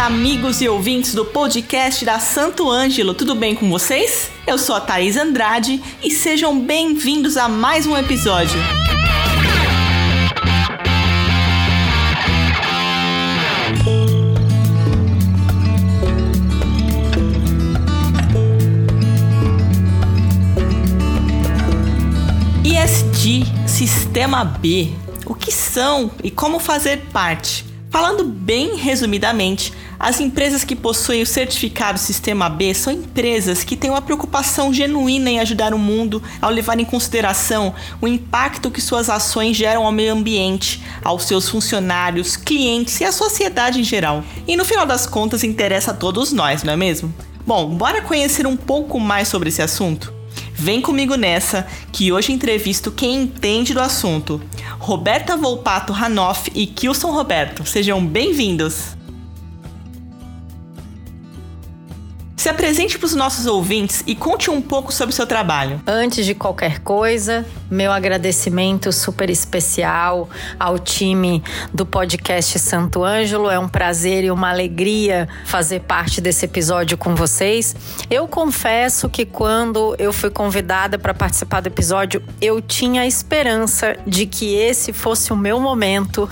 amigos e ouvintes do podcast da Santo Ângelo, tudo bem com vocês? Eu sou a Thaís Andrade e sejam bem-vindos a mais um episódio. ISD Sistema B. O que são e como fazer parte? Falando bem resumidamente, as empresas que possuem o certificado Sistema B são empresas que têm uma preocupação genuína em ajudar o mundo ao levar em consideração o impacto que suas ações geram ao meio ambiente, aos seus funcionários, clientes e à sociedade em geral. E no final das contas interessa a todos nós, não é mesmo? Bom, bora conhecer um pouco mais sobre esse assunto? Vem comigo nessa, que hoje entrevisto quem entende do assunto. Roberta Volpato Hanoff e Kilson Roberto. Sejam bem-vindos! Se apresente para os nossos ouvintes e conte um pouco sobre o seu trabalho. Antes de qualquer coisa, meu agradecimento super especial ao time do podcast Santo Ângelo. É um prazer e uma alegria fazer parte desse episódio com vocês. Eu confesso que quando eu fui convidada para participar do episódio, eu tinha a esperança de que esse fosse o meu momento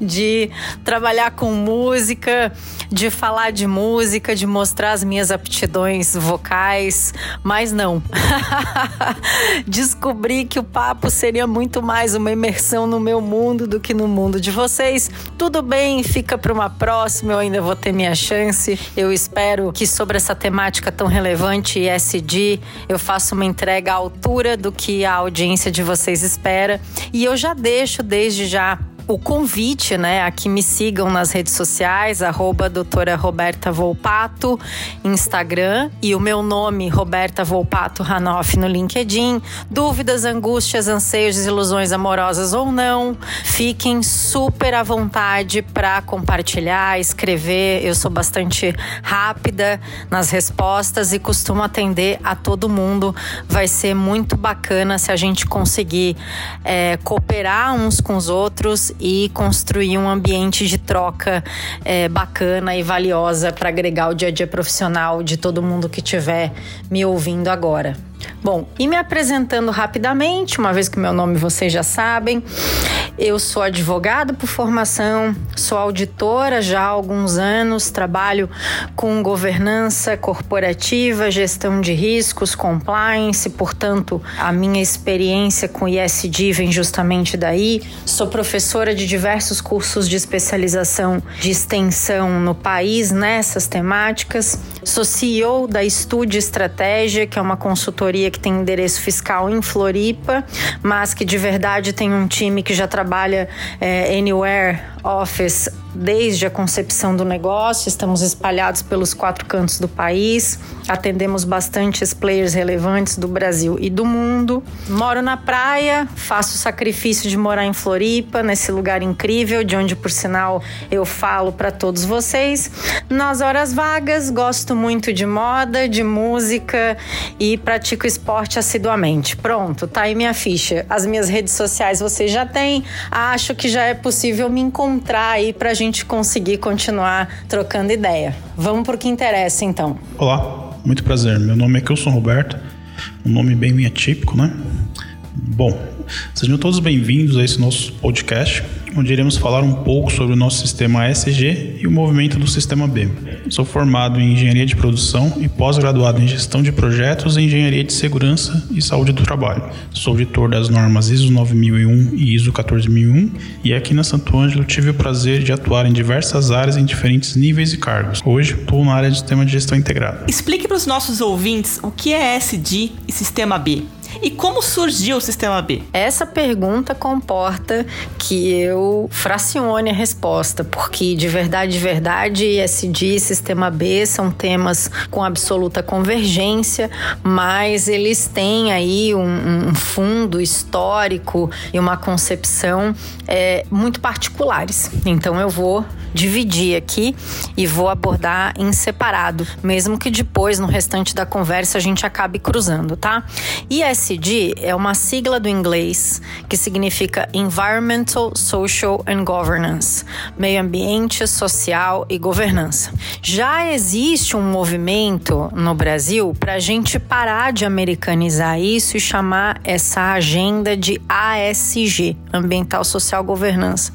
de trabalhar com música, de falar de música, de mostrar as minhas aptidões vocais, mas não. Descobri que o papo seria muito mais uma imersão no meu mundo do que no mundo de vocês. Tudo bem, fica para uma próxima, eu ainda vou ter minha chance. Eu espero que sobre essa temática tão relevante ESG, eu faça uma entrega à altura do que a audiência de vocês espera. E eu já deixo desde já o convite, né, a que me sigam nas redes sociais, arroba doutora Roberta Volpato, Instagram, e o meu nome, Roberta Volpato Hanoff, no LinkedIn. Dúvidas, angústias, anseios, desilusões amorosas ou não, fiquem super à vontade para compartilhar, escrever. Eu sou bastante rápida nas respostas e costumo atender a todo mundo. Vai ser muito bacana se a gente conseguir é, cooperar uns com os outros e construir um ambiente de troca é, bacana e valiosa para agregar o dia a dia profissional de todo mundo que estiver me ouvindo agora. Bom, e me apresentando rapidamente, uma vez que meu nome vocês já sabem, eu sou advogada por formação, sou auditora já há alguns anos, trabalho com governança corporativa, gestão de riscos, compliance, portanto, a minha experiência com ISD vem justamente daí. Sou professora de diversos cursos de especialização de extensão no país nessas temáticas. Sou CEO da Estude Estratégia, que é uma consultoria que tem endereço fiscal em Floripa, mas que de verdade tem um time que já trabalha é, anywhere office desde a concepção do negócio, estamos espalhados pelos quatro cantos do país, atendemos bastantes players relevantes do Brasil e do mundo. Moro na praia, faço o sacrifício de morar em Floripa, nesse lugar incrível, de onde, por sinal, eu falo para todos vocês. Nas horas vagas, gosto muito de moda, de música e pratico esporte assiduamente. Pronto, tá aí minha ficha. As minhas redes sociais vocês já têm. Acho que já é possível me encontrar aí pra gente gente conseguir continuar trocando ideia. Vamos para o que interessa, então. Olá, muito prazer. Meu nome é Kilson Roberto, um nome bem atípico, né? Bom, sejam todos bem-vindos a esse nosso podcast, onde iremos falar um pouco sobre o nosso sistema ESG e o movimento do sistema B. Sou formado em Engenharia de Produção e pós-graduado em Gestão de Projetos e Engenharia de Segurança e Saúde do Trabalho. Sou auditor das normas ISO 9001 e ISO 14001 e aqui na Santo Ângelo tive o prazer de atuar em diversas áreas em diferentes níveis e cargos. Hoje estou na área de Sistema de Gestão Integrada. Explique para os nossos ouvintes o que é ESG e Sistema B. E como surgiu o sistema B? Essa pergunta comporta que eu fracione a resposta, porque de verdade, de verdade, ESG e sistema B são temas com absoluta convergência, mas eles têm aí um, um fundo histórico e uma concepção é, muito particulares. Então eu vou dividir aqui e vou abordar em separado, mesmo que depois, no restante da conversa, a gente acabe cruzando, tá? ESG ESG é uma sigla do inglês que significa Environmental, Social and Governance, meio ambiente, social e governança. Já existe um movimento no Brasil para a gente parar de americanizar isso e chamar essa agenda de ASG, Ambiental, Social, Governança.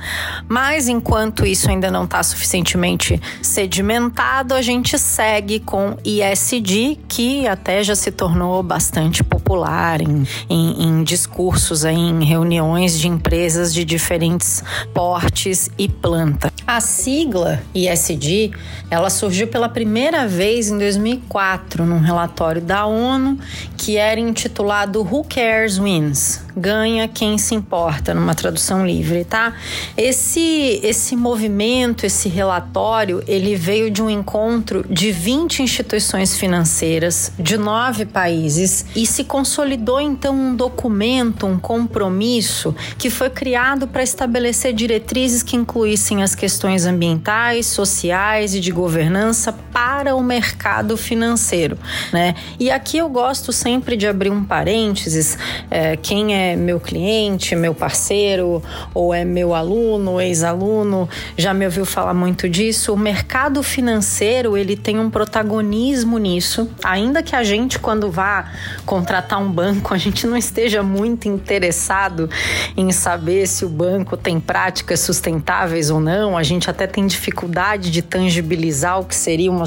Mas enquanto isso ainda não está suficientemente sedimentado, a gente segue com ISD, que até já se tornou bastante popular em, em, em discursos, em reuniões de empresas de diferentes portes e planta. A sigla ISD, ela surgiu pela primeira vez em 2004 num relatório da ONU que era intitulado Who Cares Wins? ganha quem se importa, numa tradução livre, tá? Esse, esse movimento, esse relatório, ele veio de um encontro de 20 instituições financeiras de nove países e se consolidou então um documento, um compromisso que foi criado para estabelecer diretrizes que incluíssem as questões ambientais, sociais e de governança para o mercado financeiro, né? E aqui eu gosto sempre de abrir um parênteses, é, quem é meu cliente, meu parceiro, ou é meu aluno, ex-aluno, já me ouviu falar muito disso. O mercado financeiro ele tem um protagonismo nisso, ainda que a gente quando vá contratar um banco a gente não esteja muito interessado em saber se o banco tem práticas sustentáveis ou não. A gente até tem dificuldade de tangibilizar o que seria uma,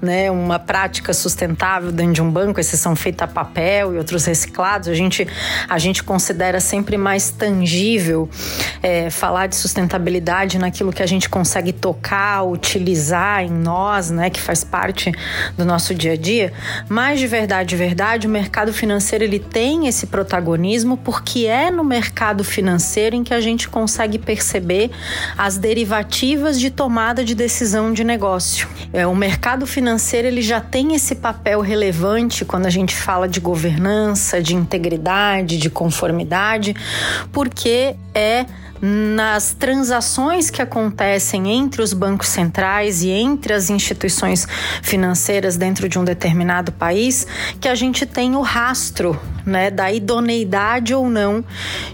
né, uma prática sustentável dentro de um banco. Esses são feitos a papel e outros reciclados. A gente a gente considera sempre mais tangível é, falar de sustentabilidade naquilo que a gente consegue tocar, utilizar em nós, né, que faz parte do nosso dia a dia. Mas de verdade, de verdade, o mercado financeiro ele tem esse protagonismo porque é no mercado financeiro em que a gente consegue perceber as derivativas de tomada de decisão de negócio. É, o mercado financeiro ele já tem esse papel relevante quando a gente fala de governança, de integridade, de conformidade conformidade, porque é nas transações que acontecem entre os bancos centrais e entre as instituições financeiras dentro de um determinado país que a gente tem o rastro né, da idoneidade ou não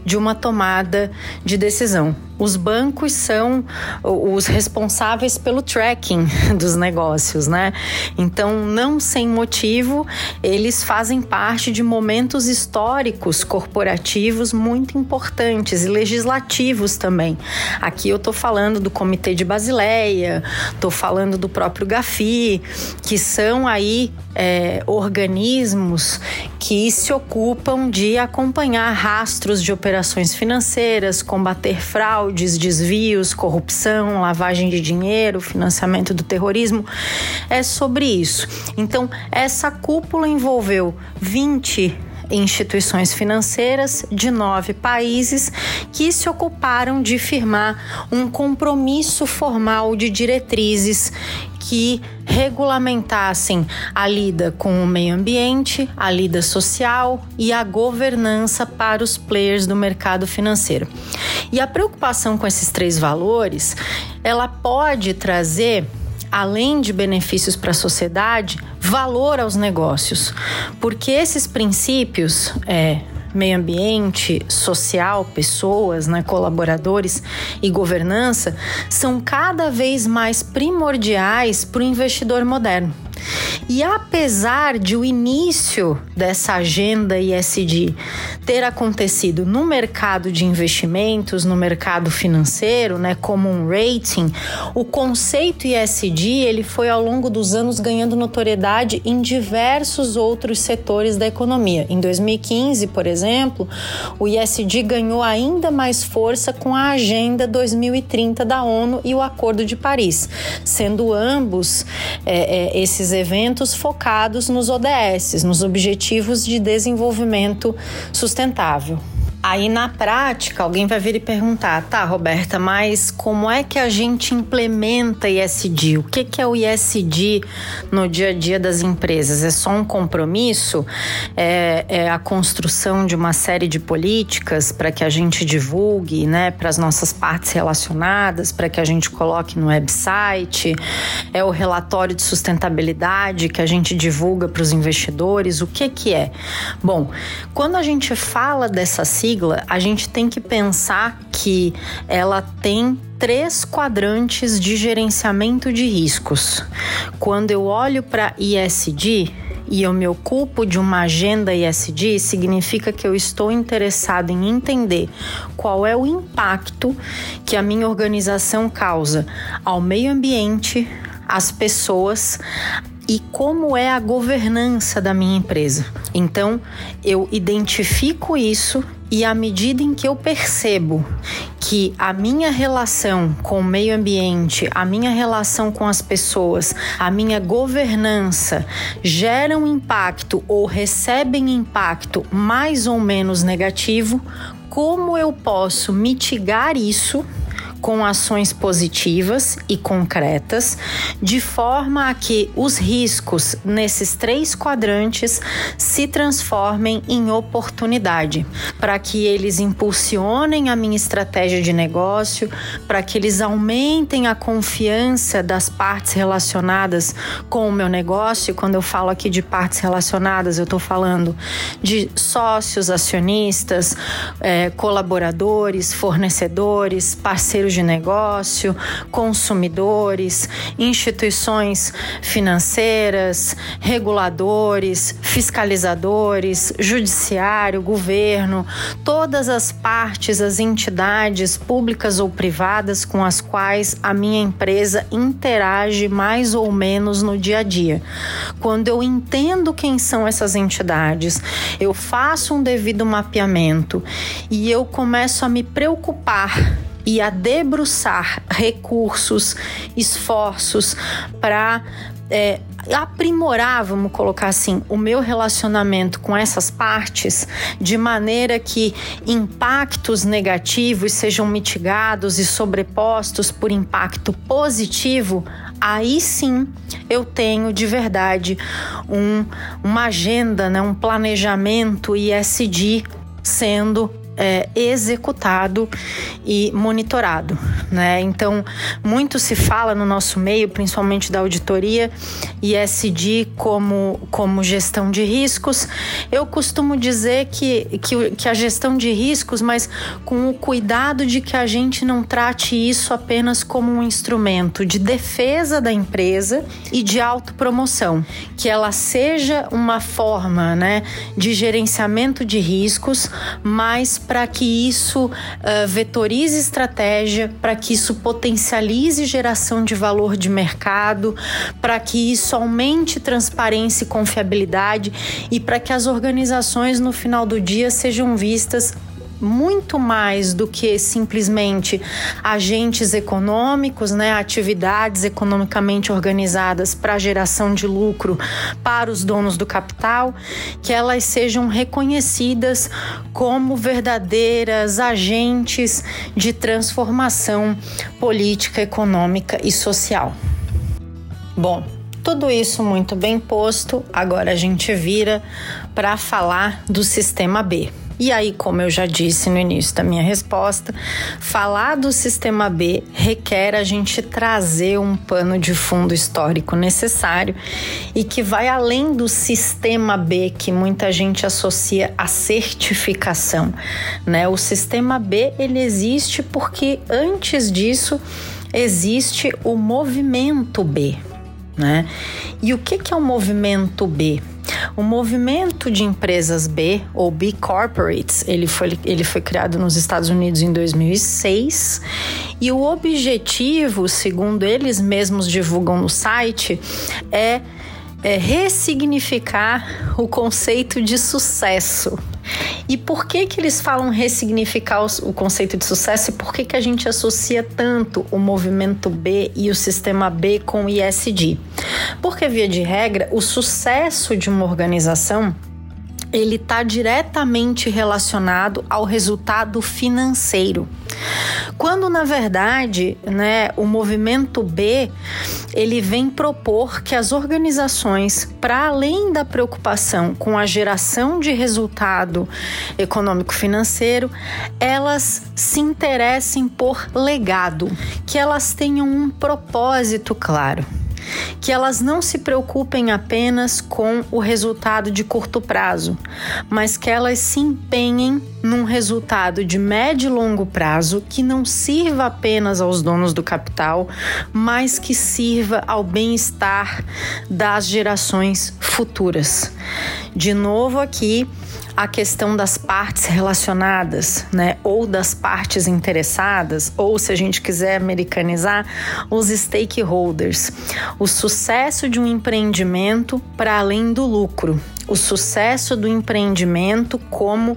de uma tomada de decisão os bancos são os responsáveis pelo tracking dos negócios, né? Então, não sem motivo, eles fazem parte de momentos históricos corporativos muito importantes e legislativos também. Aqui eu estou falando do Comitê de Basileia, estou falando do próprio GAFI, que são aí é, organismos que se ocupam de acompanhar rastros de operações financeiras, combater fraudes, desvios, corrupção, lavagem de dinheiro, financiamento do terrorismo. É sobre isso. Então, essa cúpula envolveu 20 instituições financeiras de nove países que se ocuparam de firmar um compromisso formal de diretrizes que regulamentassem a lida com o meio ambiente, a lida social e a governança para os players do mercado financeiro. E a preocupação com esses três valores, ela pode trazer além de benefícios para a sociedade, valor aos negócios. Porque esses princípios, é, meio ambiente, social, pessoas, né, colaboradores e governança, são cada vez mais primordiais para o investidor moderno. E apesar de o início dessa agenda ISD ter acontecido no mercado de investimentos, no mercado financeiro, né, como um rating, o conceito ISD ele foi ao longo dos anos ganhando notoriedade em diversos outros setores da economia. Em 2015, por exemplo, o ISD ganhou ainda mais força com a Agenda 2030 da ONU e o Acordo de Paris, sendo ambos é, é, esses eventos focados nos ODS, nos Objetivos de Desenvolvimento Sustentável. Aí na prática, alguém vai vir e perguntar: tá, Roberta, mas como é que a gente implementa ISD? O que, que é o ISD no dia a dia das empresas? É só um compromisso? É, é a construção de uma série de políticas para que a gente divulgue, né, para as nossas partes relacionadas, para que a gente coloque no website? É o relatório de sustentabilidade que a gente divulga para os investidores? O que, que é? Bom, quando a gente fala dessa sigla, sigla, a gente tem que pensar que ela tem três quadrantes de gerenciamento de riscos. Quando eu olho para ISD, e eu me ocupo de uma agenda ISD, significa que eu estou interessado em entender qual é o impacto que a minha organização causa ao meio ambiente, às pessoas, e como é a governança da minha empresa. Então, eu identifico isso e à medida em que eu percebo que a minha relação com o meio ambiente, a minha relação com as pessoas, a minha governança geram impacto ou recebem impacto mais ou menos negativo, como eu posso mitigar isso? Com ações positivas e concretas, de forma a que os riscos nesses três quadrantes se transformem em oportunidade, para que eles impulsionem a minha estratégia de negócio, para que eles aumentem a confiança das partes relacionadas com o meu negócio. Quando eu falo aqui de partes relacionadas, eu estou falando de sócios, acionistas, é, colaboradores, fornecedores, parceiros de negócio, consumidores, instituições financeiras, reguladores, fiscalizadores, judiciário, governo, todas as partes, as entidades públicas ou privadas com as quais a minha empresa interage mais ou menos no dia a dia. Quando eu entendo quem são essas entidades, eu faço um devido mapeamento e eu começo a me preocupar e a debruçar recursos, esforços para é, aprimorar, vamos colocar assim, o meu relacionamento com essas partes de maneira que impactos negativos sejam mitigados e sobrepostos por impacto positivo, aí sim eu tenho de verdade um, uma agenda, né, um planejamento ISD sendo é, executado e monitorado, né? Então, muito se fala no nosso meio, principalmente da auditoria, ISD como, como gestão de riscos. Eu costumo dizer que, que, que a gestão de riscos, mas com o cuidado de que a gente não trate isso apenas como um instrumento de defesa da empresa e de autopromoção, que ela seja uma forma, né, de gerenciamento de riscos, mas para que isso uh, vetorize estratégia, para que isso potencialize geração de valor de mercado, para que isso aumente transparência e confiabilidade e para que as organizações no final do dia sejam vistas muito mais do que simplesmente agentes econômicos, né, atividades economicamente organizadas para geração de lucro para os donos do capital, que elas sejam reconhecidas como verdadeiras agentes de transformação política, econômica e social. Bom, tudo isso muito bem posto, agora a gente vira para falar do sistema B. E aí, como eu já disse no início da minha resposta, falar do sistema B requer a gente trazer um pano de fundo histórico necessário e que vai além do sistema B que muita gente associa à certificação, né? O sistema B ele existe porque antes disso existe o movimento B, né? E o que, que é o movimento B? O movimento de empresas B, ou B Corporates, ele foi, ele foi criado nos Estados Unidos em 2006 e o objetivo, segundo eles mesmos divulgam no site, é é ressignificar o conceito de sucesso. E por que que eles falam ressignificar o conceito de sucesso e por que que a gente associa tanto o movimento B e o sistema B com o ISD? Porque via de regra, o sucesso de uma organização ele está diretamente relacionado ao resultado financeiro. Quando na verdade, né, o movimento B, ele vem propor que as organizações, para além da preocupação com a geração de resultado econômico financeiro, elas se interessem por legado, que elas tenham um propósito claro que elas não se preocupem apenas com o resultado de curto prazo, mas que elas se empenhem num resultado de médio e longo prazo que não sirva apenas aos donos do capital, mas que sirva ao bem-estar das gerações futuras. De novo aqui, a questão das partes relacionadas, né, ou das partes interessadas, ou se a gente quiser americanizar, os stakeholders. O sucesso de um empreendimento para além do lucro o sucesso do empreendimento como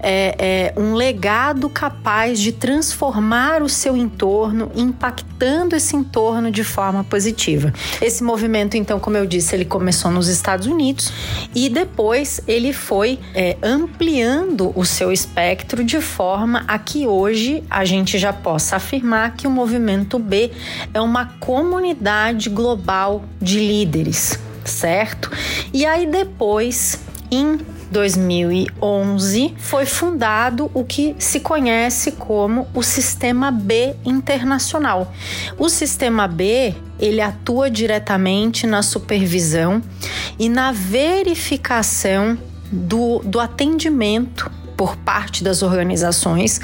é, é, um legado capaz de transformar o seu entorno, impactando esse entorno de forma positiva. Esse movimento, então, como eu disse, ele começou nos Estados Unidos e depois ele foi é, ampliando o seu espectro de forma a que hoje a gente já possa afirmar que o movimento B é uma comunidade global de líderes certo? E aí depois, em 2011, foi fundado o que se conhece como o Sistema B Internacional. O Sistema B ele atua diretamente na supervisão e na verificação do, do atendimento por parte das organizações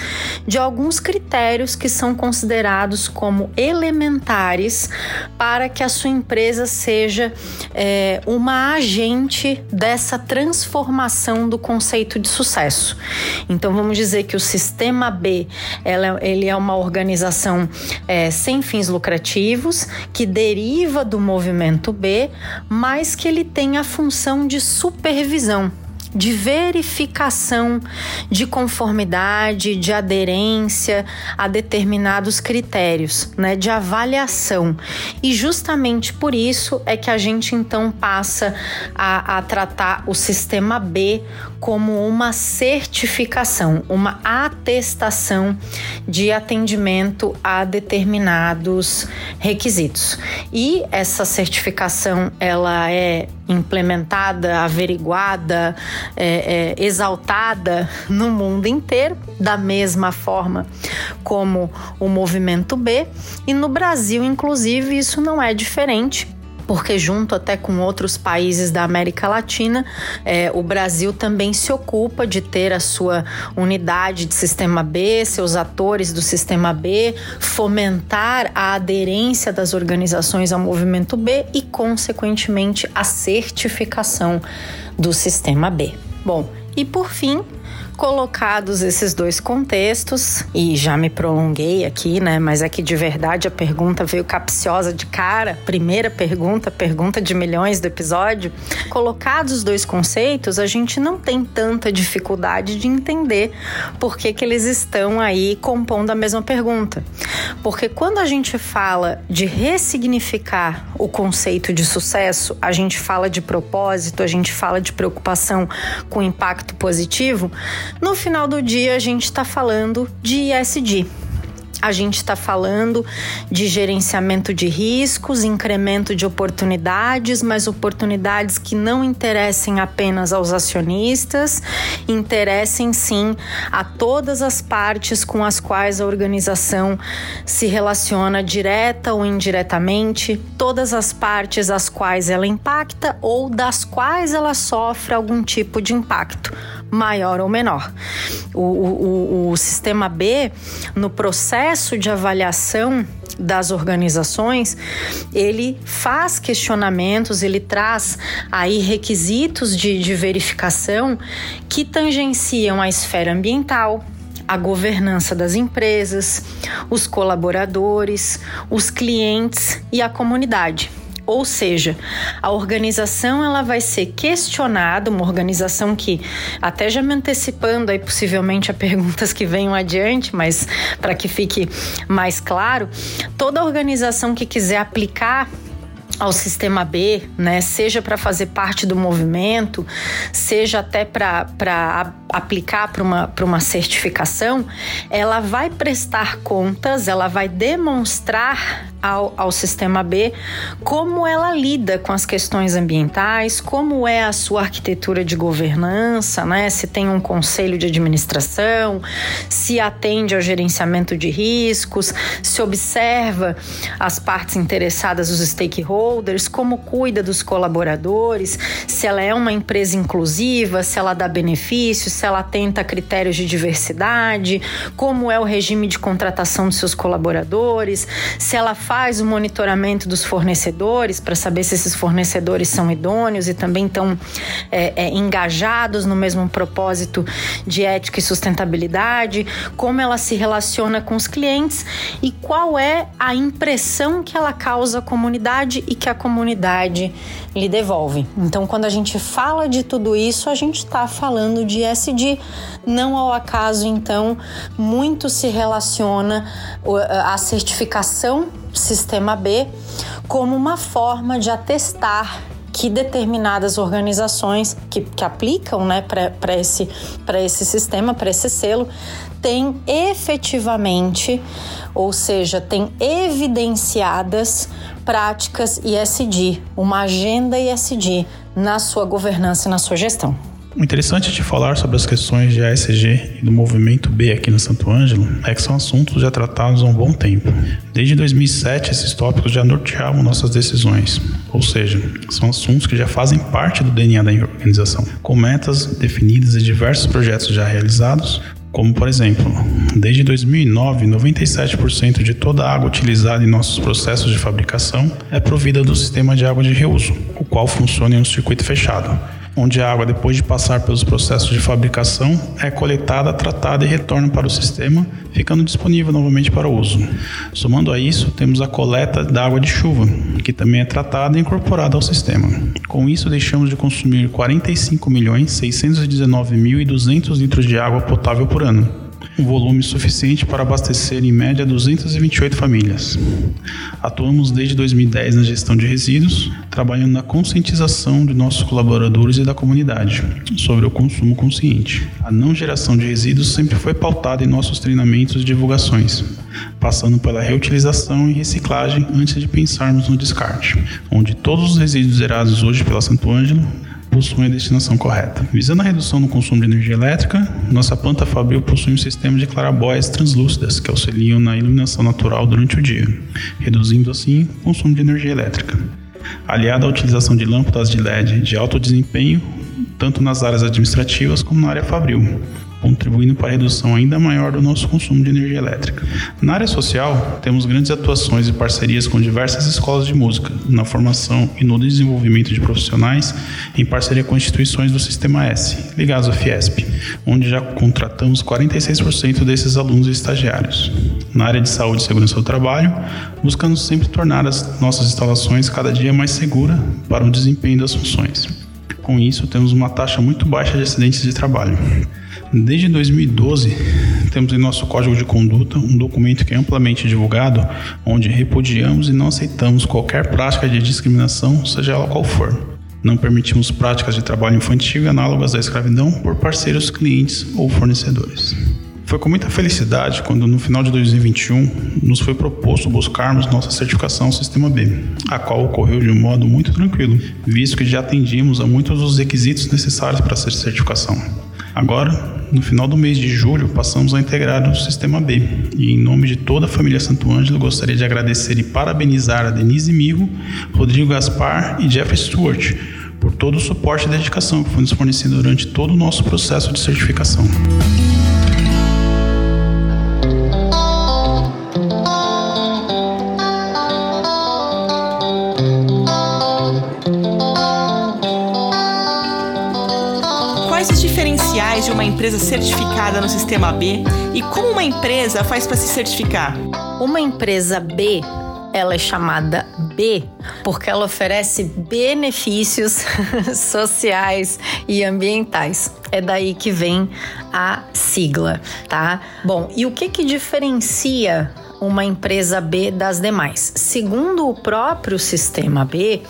de alguns critérios que são considerados como elementares para que a sua empresa seja é, uma agente dessa transformação do conceito de sucesso. Então vamos dizer que o sistema B ela, ele é uma organização é, sem fins lucrativos que deriva do movimento B, mas que ele tem a função de supervisão de verificação de conformidade, de aderência a determinados critérios, né, de avaliação. E justamente por isso é que a gente então passa a, a tratar o sistema B como uma certificação, uma atestação de atendimento a determinados requisitos. E essa certificação ela é implementada, averiguada, é, é, exaltada no mundo inteiro, da mesma forma como o movimento B, e no Brasil, inclusive, isso não é diferente porque junto até com outros países da América Latina, é, o Brasil também se ocupa de ter a sua unidade de sistema B, seus atores do sistema B, fomentar a aderência das organizações ao movimento B e, consequentemente, a certificação do sistema B. Bom, e por fim, Colocados esses dois contextos, e já me prolonguei aqui, né? Mas é que de verdade a pergunta veio capciosa de cara. Primeira pergunta, pergunta de milhões do episódio. Colocados os dois conceitos, a gente não tem tanta dificuldade de entender por que, que eles estão aí compondo a mesma pergunta. Porque quando a gente fala de ressignificar o conceito de sucesso, a gente fala de propósito, a gente fala de preocupação com impacto positivo, no final do dia, a gente está falando de ESG. A gente está falando de gerenciamento de riscos, incremento de oportunidades, mas oportunidades que não interessem apenas aos acionistas, interessem sim a todas as partes com as quais a organização se relaciona direta ou indiretamente, todas as partes às quais ela impacta ou das quais ela sofre algum tipo de impacto maior ou menor. O, o, o sistema B, no processo de avaliação das organizações, ele faz questionamentos, ele traz aí requisitos de, de verificação que tangenciam a esfera ambiental, a governança das empresas, os colaboradores, os clientes e a comunidade. Ou seja, a organização ela vai ser questionada, uma organização que até já me antecipando aí possivelmente a perguntas que venham adiante, mas para que fique mais claro, toda organização que quiser aplicar ao sistema B, né, seja para fazer parte do movimento, seja até para aplicar para uma, uma certificação, ela vai prestar contas, ela vai demonstrar ao, ao sistema B como ela lida com as questões ambientais, como é a sua arquitetura de governança, né? Se tem um conselho de administração, se atende ao gerenciamento de riscos, se observa as partes interessadas, os stakeholders, como cuida dos colaboradores, se ela é uma empresa inclusiva, se ela dá benefícios, se ela atenta a critérios de diversidade, como é o regime de contratação dos seus colaboradores, se ela faz o monitoramento dos fornecedores para saber se esses fornecedores são idôneos e também estão é, é, engajados no mesmo propósito de ética e sustentabilidade, como ela se relaciona com os clientes e qual é a impressão que ela causa à comunidade e que a comunidade lhe devolve. Então, quando a gente fala de tudo isso, a gente está falando de SD. Não ao acaso, então, muito se relaciona a certificação Sistema B como uma forma de atestar que determinadas organizações que, que aplicam né, para esse, esse sistema, para esse selo, têm efetivamente, ou seja, têm evidenciadas práticas ISD, uma agenda ISD na sua governança e na sua gestão. O interessante de falar sobre as questões de ASG e do movimento B aqui no Santo Ângelo é que são assuntos já tratados há um bom tempo. Desde 2007, esses tópicos já norteavam nossas decisões, ou seja, são assuntos que já fazem parte do DNA da organização, com metas definidas e diversos projetos já realizados, como por exemplo, desde 2009, 97% de toda a água utilizada em nossos processos de fabricação é provida do sistema de água de reuso, o qual funciona em um circuito fechado onde a água, depois de passar pelos processos de fabricação, é coletada, tratada e retorna para o sistema, ficando disponível novamente para uso. Somando a isso, temos a coleta da água de chuva, que também é tratada e incorporada ao sistema. Com isso, deixamos de consumir 45.619.200 litros de água potável por ano volume suficiente para abastecer em média 228 famílias. Atuamos desde 2010 na gestão de resíduos, trabalhando na conscientização de nossos colaboradores e da comunidade sobre o consumo consciente. A não geração de resíduos sempre foi pautada em nossos treinamentos e divulgações, passando pela reutilização e reciclagem antes de pensarmos no descarte, onde todos os resíduos gerados hoje pela Santo Ângelo possuem a destinação correta. Visando a redução no consumo de energia elétrica, nossa planta Fabril possui um sistema de clarabóias translúcidas que auxiliam na iluminação natural durante o dia, reduzindo assim o consumo de energia elétrica. Aliada à utilização de lâmpadas de LED de alto desempenho, tanto nas áreas administrativas como na área Fabril, contribuindo para a redução ainda maior do nosso consumo de energia elétrica. Na área social, temos grandes atuações e parcerias com diversas escolas de música, na formação e no desenvolvimento de profissionais, em parceria com instituições do Sistema S, ligados à Fiesp, onde já contratamos 46% desses alunos e estagiários. Na área de saúde e segurança do trabalho, buscando sempre tornar as nossas instalações cada dia mais seguras para o desempenho das funções. Com isso, temos uma taxa muito baixa de acidentes de trabalho. Desde 2012, temos em nosso código de conduta um documento que é amplamente divulgado, onde repudiamos e não aceitamos qualquer prática de discriminação, seja ela qual for. Não permitimos práticas de trabalho infantil análogas à escravidão por parceiros, clientes ou fornecedores. Foi com muita felicidade quando, no final de 2021, nos foi proposto buscarmos nossa certificação Sistema B, a qual ocorreu de um modo muito tranquilo, visto que já atendíamos a muitos dos requisitos necessários para essa certificação. Agora, no final do mês de julho, passamos a integrar o Sistema B. E em nome de toda a família Santo Ângelo, gostaria de agradecer e parabenizar a Denise Mirro, Rodrigo Gaspar e Jeff Stewart por todo o suporte e dedicação que foi nos fornecido durante todo o nosso processo de certificação. Empresa certificada no sistema B e como uma empresa faz para se certificar? Uma empresa B ela é chamada B porque ela oferece benefícios sociais e ambientais. É daí que vem a sigla, tá? Bom, e o que que diferencia uma empresa B das demais? Segundo o próprio sistema B,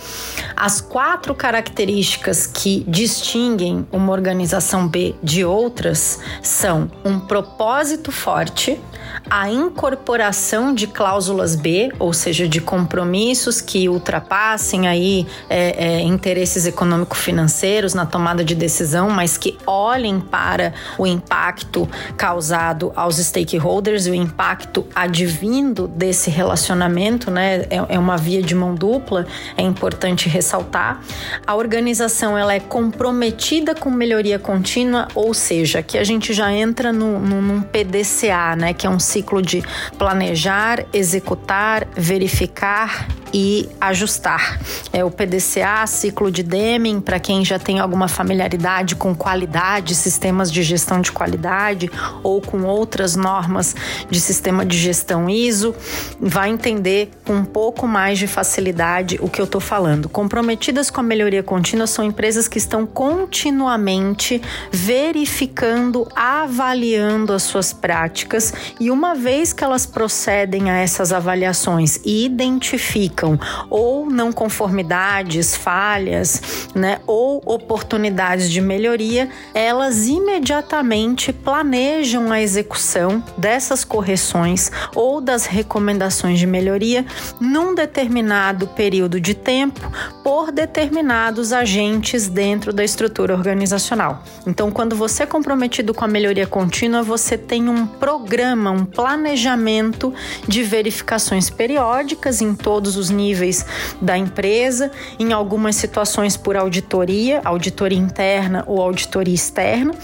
as quatro características que distinguem uma organização B de outras são um propósito forte, a incorporação de cláusulas B, ou seja, de compromissos que ultrapassem aí é, é, interesses econômico-financeiros na tomada de decisão, mas que olhem para o impacto causado aos stakeholders e o impacto advindo desse relacionamento, né? É, é uma via de mão dupla, é importante ressaltar. A organização ela é comprometida com melhoria contínua, ou seja, que a gente já entra no, no, num PDCA, né? Que é um ciclo de planejar, executar, verificar e ajustar. É o PDCA, ciclo de Deming, para quem já tem alguma familiaridade com qualidade, sistemas de gestão de qualidade ou com outras normas de sistema de gestão ISO, vai entender com um pouco mais de facilidade o que eu estou falando. Comprometidas com a melhoria contínua são empresas que estão continuamente verificando, avaliando as suas práticas e uma vez que elas procedem a essas avaliações e identificam ou não conformidades, falhas, né, ou oportunidades de melhoria, elas imediatamente planejam a execução dessas correções ou das recomendações de melhoria num determinado período de tempo por determinados agentes dentro da estrutura organizacional. Então, quando você é comprometido com a melhoria contínua, você tem um programa, um planejamento de verificações periódicas em todos os níveis da empresa, em algumas situações por auditoria, auditoria interna ou auditoria externa,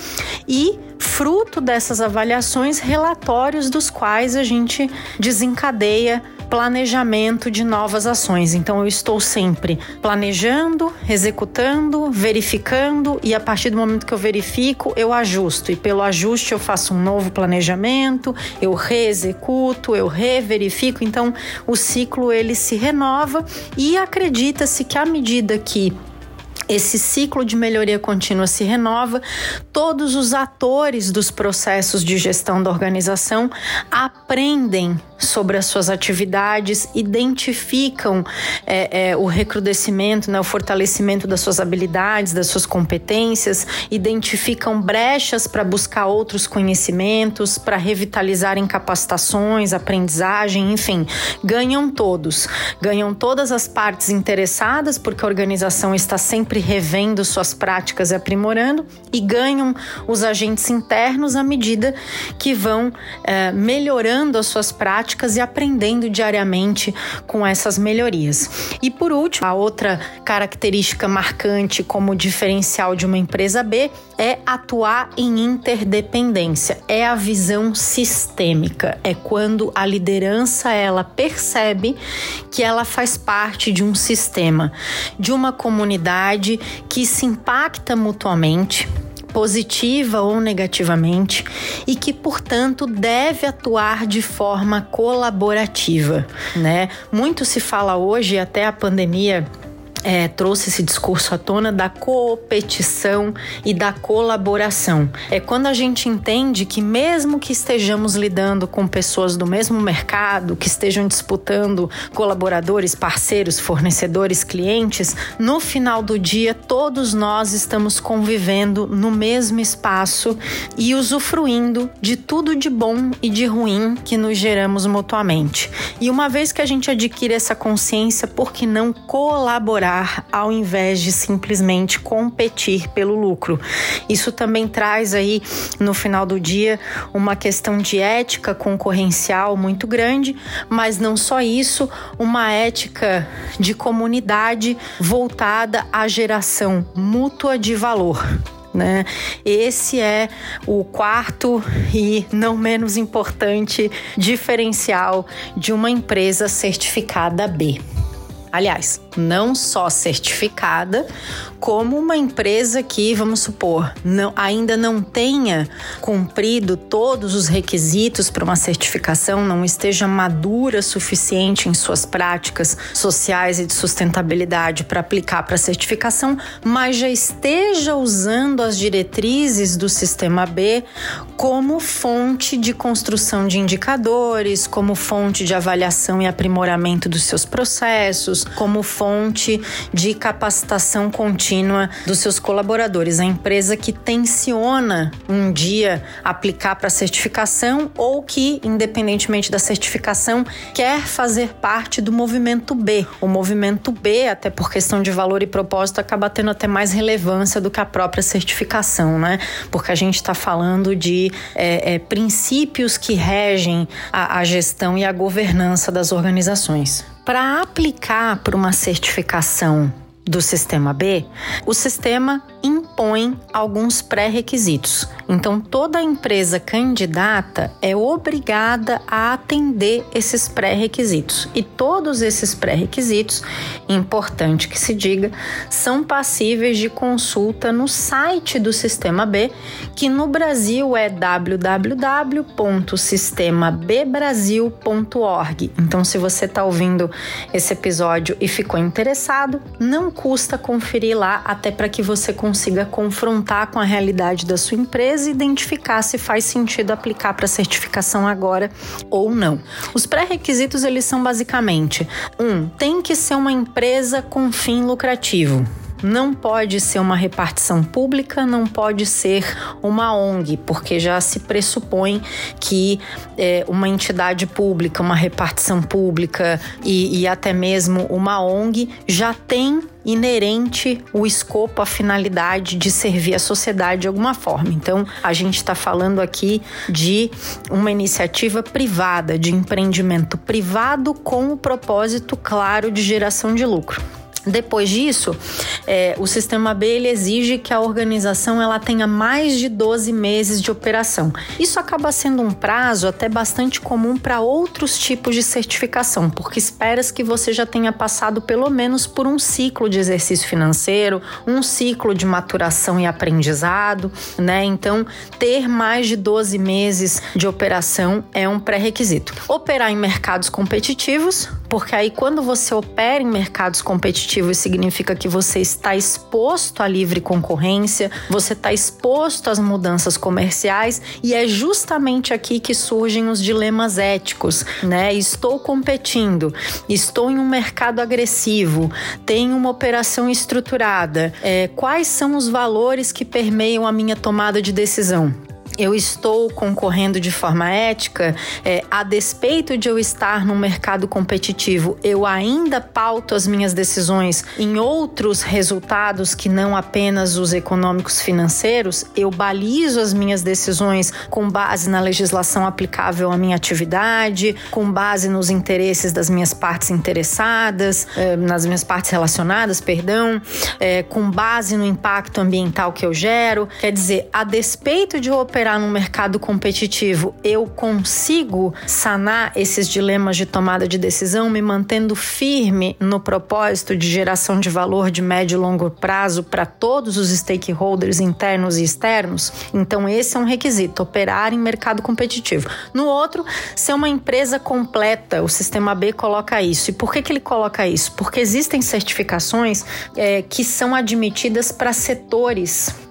e fruto dessas avaliações, relatórios dos quais a gente desencadeia planejamento de novas ações. Então eu estou sempre planejando, executando, verificando e a partir do momento que eu verifico, eu ajusto e pelo ajuste eu faço um novo planejamento, eu reexecuto, eu reverifico. Então o ciclo ele se renova e acredita-se que à medida que esse ciclo de melhoria contínua se renova, todos os atores dos processos de gestão da organização aprendem sobre as suas atividades, identificam é, é, o recrudescimento, né, o fortalecimento das suas habilidades, das suas competências, identificam brechas para buscar outros conhecimentos, para revitalizar capacitações, aprendizagem, enfim, ganham todos, ganham todas as partes interessadas, porque a organização está sempre revendo suas práticas e aprimorando, e ganham os agentes internos à medida que vão é, melhorando as suas práticas e aprendendo diariamente com essas melhorias. E por último, a outra característica marcante como diferencial de uma empresa B é atuar em interdependência, é a visão sistêmica, é quando a liderança ela percebe que ela faz parte de um sistema, de uma comunidade que se impacta mutuamente positiva ou negativamente, e que, portanto, deve atuar de forma colaborativa, né? Muito se fala hoje, até a pandemia é, trouxe esse discurso à tona da competição e da colaboração. É quando a gente entende que, mesmo que estejamos lidando com pessoas do mesmo mercado, que estejam disputando colaboradores, parceiros, fornecedores, clientes, no final do dia todos nós estamos convivendo no mesmo espaço e usufruindo de tudo de bom e de ruim que nos geramos mutuamente. E uma vez que a gente adquire essa consciência, por que não colaborar? Ao invés de simplesmente competir pelo lucro. Isso também traz aí no final do dia uma questão de ética concorrencial muito grande, mas não só isso, uma ética de comunidade voltada à geração mútua de valor. Né? Esse é o quarto e não menos importante diferencial de uma empresa certificada B. Aliás, não só certificada, como uma empresa que, vamos supor, não, ainda não tenha cumprido todos os requisitos para uma certificação, não esteja madura suficiente em suas práticas sociais e de sustentabilidade para aplicar para a certificação, mas já esteja usando as diretrizes do sistema B como fonte de construção de indicadores, como fonte de avaliação e aprimoramento dos seus processos, como fonte de capacitação contínua dos seus colaboradores. A empresa que tensiona um dia aplicar para certificação ou que, independentemente da certificação, quer fazer parte do movimento B. O movimento B, até por questão de valor e propósito, acaba tendo até mais relevância do que a própria certificação, né? Porque a gente está falando de é, é, princípios que regem a, a gestão e a governança das organizações. Para aplicar para uma certificação do sistema B, o sistema impõe alguns pré-requisitos. Então, toda empresa candidata é obrigada a atender esses pré-requisitos. E todos esses pré-requisitos, importante que se diga, são passíveis de consulta no site do Sistema B, que no Brasil é www.sistemabebrasil.org. Então, se você está ouvindo esse episódio e ficou interessado, não custa conferir lá, até para que você consiga confrontar com a realidade da sua empresa e identificar se faz sentido aplicar para certificação agora ou não. Os pré-requisitos eles são basicamente: um, tem que ser uma empresa com fim lucrativo. Não pode ser uma repartição pública, não pode ser uma ONG, porque já se pressupõe que é, uma entidade pública, uma repartição pública e, e até mesmo uma ONG já tem inerente o escopo, a finalidade de servir a sociedade de alguma forma. Então, a gente está falando aqui de uma iniciativa privada, de empreendimento privado com o propósito claro de geração de lucro. Depois disso, é, o sistema B ele exige que a organização ela tenha mais de 12 meses de operação. Isso acaba sendo um prazo até bastante comum para outros tipos de certificação, porque esperas que você já tenha passado pelo menos por um ciclo de exercício financeiro, um ciclo de maturação e aprendizado, né? Então, ter mais de 12 meses de operação é um pré-requisito. Operar em mercados competitivos, porque aí quando você opera em mercados competitivos competitivo significa que você está exposto à livre concorrência, você está exposto às mudanças comerciais e é justamente aqui que surgem os dilemas éticos, né? Estou competindo, estou em um mercado agressivo, tenho uma operação estruturada. É, quais são os valores que permeiam a minha tomada de decisão? Eu estou concorrendo de forma ética, é, a despeito de eu estar no mercado competitivo, eu ainda pauto as minhas decisões em outros resultados que não apenas os econômicos financeiros, eu balizo as minhas decisões com base na legislação aplicável à minha atividade, com base nos interesses das minhas partes interessadas, é, nas minhas partes relacionadas, perdão, é, com base no impacto ambiental que eu gero. Quer dizer, a despeito de eu operar operar num mercado competitivo, eu consigo sanar esses dilemas de tomada de decisão, me mantendo firme no propósito de geração de valor de médio e longo prazo para todos os stakeholders internos e externos? Então, esse é um requisito, operar em mercado competitivo. No outro, ser uma empresa completa, o sistema B coloca isso. E por que, que ele coloca isso? Porque existem certificações é, que são admitidas para setores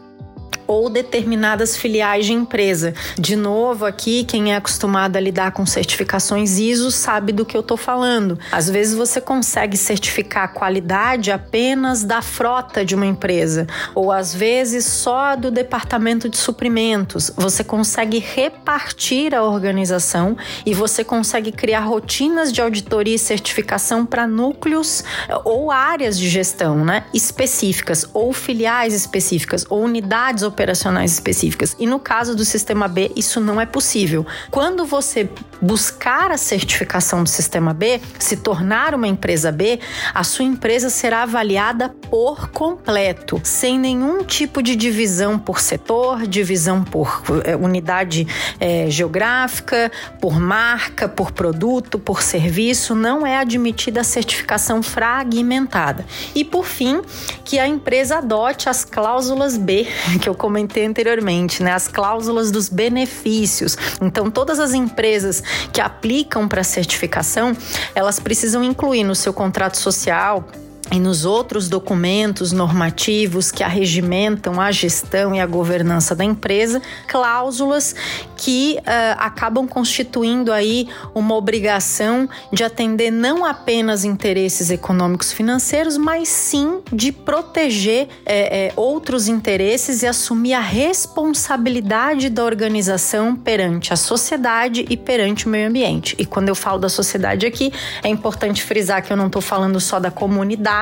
ou determinadas filiais de empresa. De novo, aqui, quem é acostumado a lidar com certificações ISO sabe do que eu estou falando. Às vezes você consegue certificar a qualidade apenas da frota de uma empresa, ou às vezes só do departamento de suprimentos. Você consegue repartir a organização e você consegue criar rotinas de auditoria e certificação para núcleos ou áreas de gestão né, específicas, ou filiais específicas, ou unidades operacionais operacionais específicas. E no caso do sistema B, isso não é possível. Quando você buscar a certificação do sistema B, se tornar uma empresa B, a sua empresa será avaliada por completo, sem nenhum tipo de divisão por setor, divisão por é, unidade é, geográfica, por marca, por produto, por serviço. Não é admitida a certificação fragmentada. E por fim, que a empresa adote as cláusulas B, que eu comentei anteriormente, né? As cláusulas dos benefícios. Então, todas as empresas que aplicam para certificação, elas precisam incluir no seu contrato social e nos outros documentos normativos que arregimentam a gestão e a governança da empresa, cláusulas que uh, acabam constituindo aí uma obrigação de atender não apenas interesses econômicos financeiros, mas sim de proteger é, é, outros interesses e assumir a responsabilidade da organização perante a sociedade e perante o meio ambiente. E quando eu falo da sociedade aqui, é importante frisar que eu não estou falando só da comunidade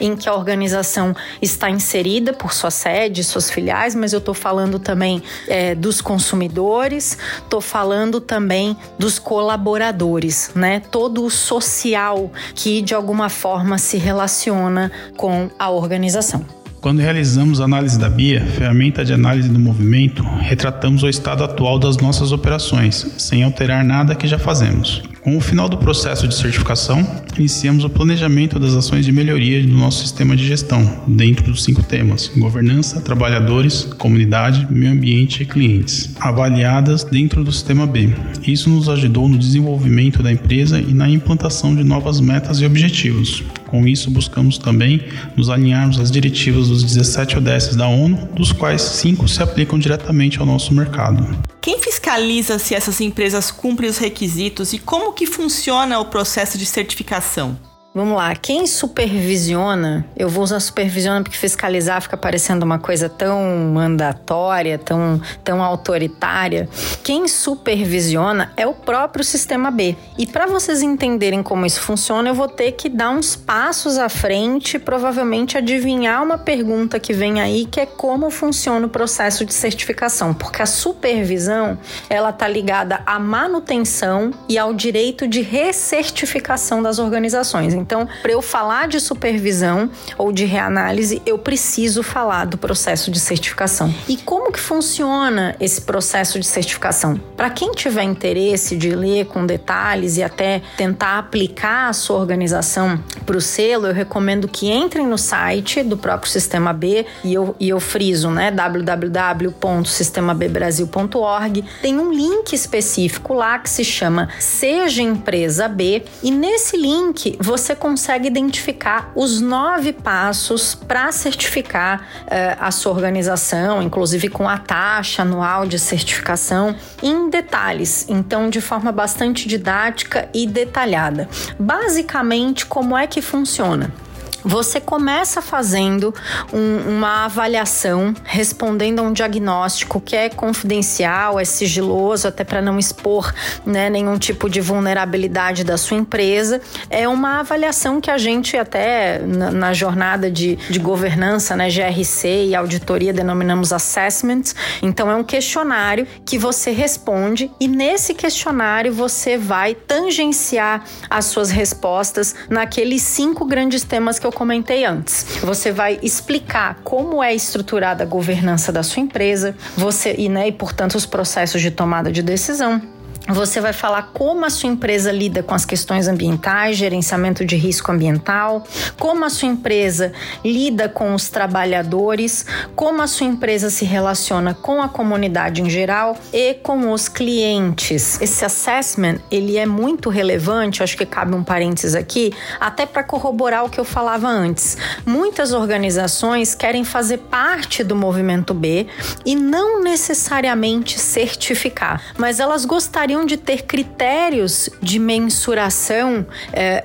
em que a organização está inserida por sua sede, suas filiais, mas eu estou falando também é, dos consumidores, estou falando também dos colaboradores, né? Todo o social que de alguma forma se relaciona com a organização. Quando realizamos a análise da BIA, ferramenta de análise do movimento, retratamos o estado atual das nossas operações, sem alterar nada que já fazemos. Com o final do processo de certificação, iniciamos o planejamento das ações de melhoria do nosso sistema de gestão, dentro dos cinco temas: governança, trabalhadores, comunidade, meio ambiente e clientes, avaliadas dentro do sistema B. Isso nos ajudou no desenvolvimento da empresa e na implantação de novas metas e objetivos. Com isso, buscamos também nos alinharmos às diretivas dos 17 ODS da ONU, dos quais cinco se aplicam diretamente ao nosso mercado. Quem fiscaliza se essas empresas cumprem os requisitos e como que funciona o processo de certificação? Vamos lá, quem supervisiona, eu vou usar supervisiona porque fiscalizar fica parecendo uma coisa tão mandatória, tão, tão autoritária. Quem supervisiona é o próprio sistema B. E para vocês entenderem como isso funciona, eu vou ter que dar uns passos à frente, provavelmente adivinhar uma pergunta que vem aí, que é como funciona o processo de certificação, porque a supervisão, ela tá ligada à manutenção e ao direito de recertificação das organizações. Então, para eu falar de supervisão ou de reanálise, eu preciso falar do processo de certificação. E como que funciona esse processo de certificação? Para quem tiver interesse de ler com detalhes e até tentar aplicar a sua organização para o selo, eu recomendo que entrem no site do próprio Sistema B e eu, e eu friso, né? www.sistemabebrasil.org. Tem um link específico lá que se chama Seja Empresa B e nesse link você consegue identificar os nove passos para certificar uh, a sua organização, inclusive com a taxa anual de certificação, em detalhes, então de forma bastante didática e detalhada. Basicamente, como é que funciona? Você começa fazendo um, uma avaliação, respondendo a um diagnóstico que é confidencial, é sigiloso, até para não expor né, nenhum tipo de vulnerabilidade da sua empresa. É uma avaliação que a gente, até na, na jornada de, de governança, né, GRC e auditoria, denominamos assessment. Então, é um questionário que você responde e nesse questionário você vai tangenciar as suas respostas naqueles cinco grandes temas que eu comentei antes. Você vai explicar como é estruturada a governança da sua empresa, você e, né, e portanto os processos de tomada de decisão você vai falar como a sua empresa lida com as questões ambientais, gerenciamento de risco ambiental, como a sua empresa lida com os trabalhadores, como a sua empresa se relaciona com a comunidade em geral e com os clientes. Esse assessment, ele é muito relevante, acho que cabe um parênteses aqui, até para corroborar o que eu falava antes. Muitas organizações querem fazer parte do movimento B e não necessariamente certificar, mas elas gostariam de ter critérios de mensuração, é,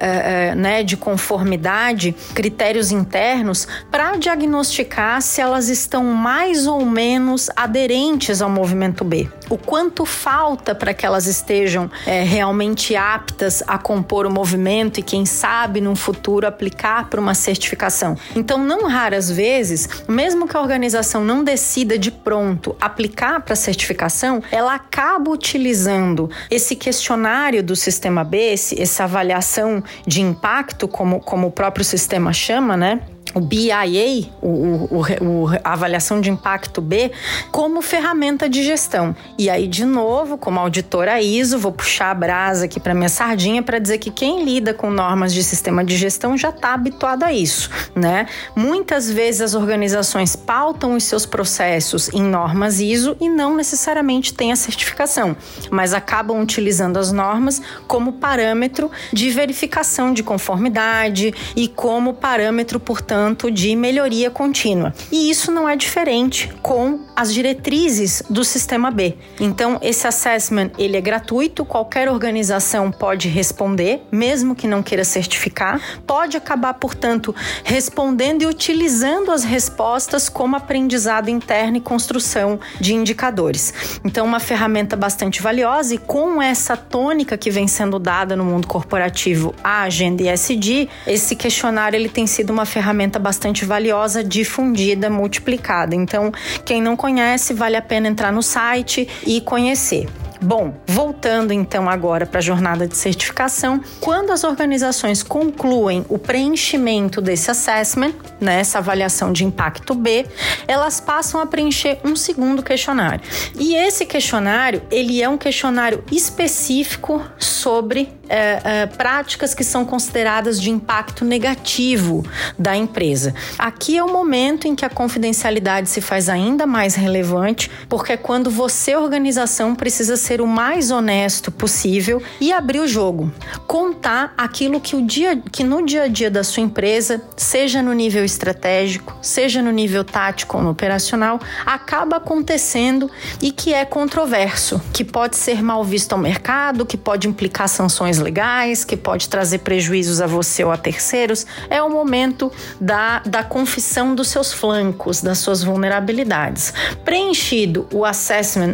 é, né, de conformidade, critérios internos, para diagnosticar se elas estão mais ou menos aderentes ao movimento B. o quanto falta para que elas estejam é, realmente aptas a compor o movimento e, quem sabe, num futuro aplicar para uma certificação. Então, não raras vezes, mesmo que a organização não decida de pronto aplicar para certificação, ela acaba utilizando esse questionário do sistema B, esse, essa avaliação de impacto, como, como o próprio sistema chama, né? O BIA, o, o, o, a avaliação de impacto B, como ferramenta de gestão. E aí, de novo, como auditora ISO, vou puxar a brasa aqui para minha sardinha para dizer que quem lida com normas de sistema de gestão já está habituado a isso, né? Muitas vezes as organizações pautam os seus processos em normas ISO e não necessariamente têm a certificação, mas acabam utilizando as normas como parâmetro de verificação de conformidade e como parâmetro, portanto, portanto, de melhoria contínua. E isso não é diferente com as diretrizes do sistema B. Então, esse assessment, ele é gratuito, qualquer organização pode responder, mesmo que não queira certificar, pode acabar, portanto, respondendo e utilizando as respostas como aprendizado interno e construção de indicadores. Então, uma ferramenta bastante valiosa e com essa tônica que vem sendo dada no mundo corporativo, a agenda ESG, esse questionário ele tem sido uma ferramenta ferramenta bastante valiosa, difundida, multiplicada. Então, quem não conhece, vale a pena entrar no site e conhecer. Bom, voltando então agora para a jornada de certificação, quando as organizações concluem o preenchimento desse assessment, né, essa avaliação de impacto B, elas passam a preencher um segundo questionário. E esse questionário, ele é um questionário específico sobre é, é, práticas que são consideradas de impacto negativo da empresa. Aqui é o momento em que a confidencialidade se faz ainda mais relevante, porque é quando você, organização, precisa ser o mais honesto possível e abrir o jogo. Contar aquilo que, o dia, que no dia a dia da sua empresa, seja no nível estratégico, seja no nível tático ou no operacional, acaba acontecendo e que é controverso, que pode ser mal visto ao mercado, que pode implicar sanções legais, que pode trazer prejuízos a você ou a terceiros, é o momento da, da confissão dos seus flancos, das suas vulnerabilidades. Preenchido o assessment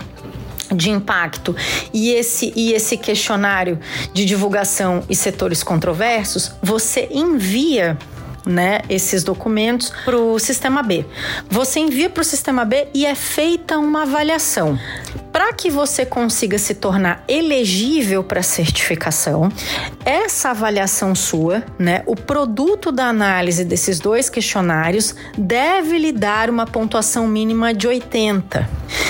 de impacto e esse, e esse questionário de divulgação e setores controversos, você envia né, esses documentos para o sistema B. Você envia para o sistema B e é feita uma avaliação. Para que você consiga se tornar elegível para certificação, essa avaliação sua, né, o produto da análise desses dois questionários deve lhe dar uma pontuação mínima de 80.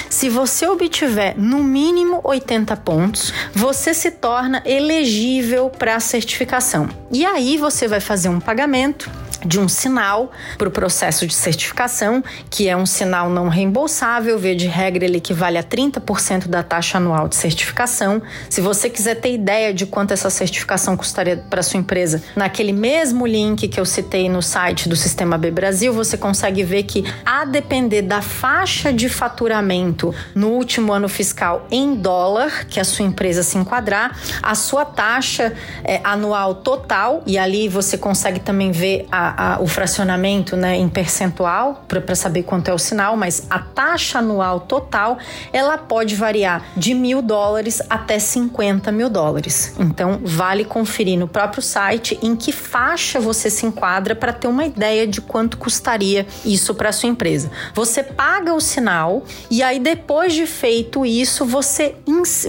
Se você obtiver no mínimo 80 pontos, você se torna elegível para a certificação. E aí você vai fazer um pagamento de um sinal para o processo de certificação, que é um sinal não reembolsável, via de regra ele equivale a 30% da taxa anual de certificação. Se você quiser ter ideia de quanto essa certificação custaria para sua empresa, naquele mesmo link que eu citei no site do Sistema B Brasil, você consegue ver que a depender da faixa de faturamento no último ano fiscal em dólar que a sua empresa se enquadrar, a sua taxa é, anual total e ali você consegue também ver a a, o fracionamento né, em percentual para saber quanto é o sinal, mas a taxa anual total ela pode variar de mil dólares até 50 mil dólares. Então vale conferir no próprio site em que faixa você se enquadra para ter uma ideia de quanto custaria isso para sua empresa. Você paga o sinal e aí depois de feito isso você,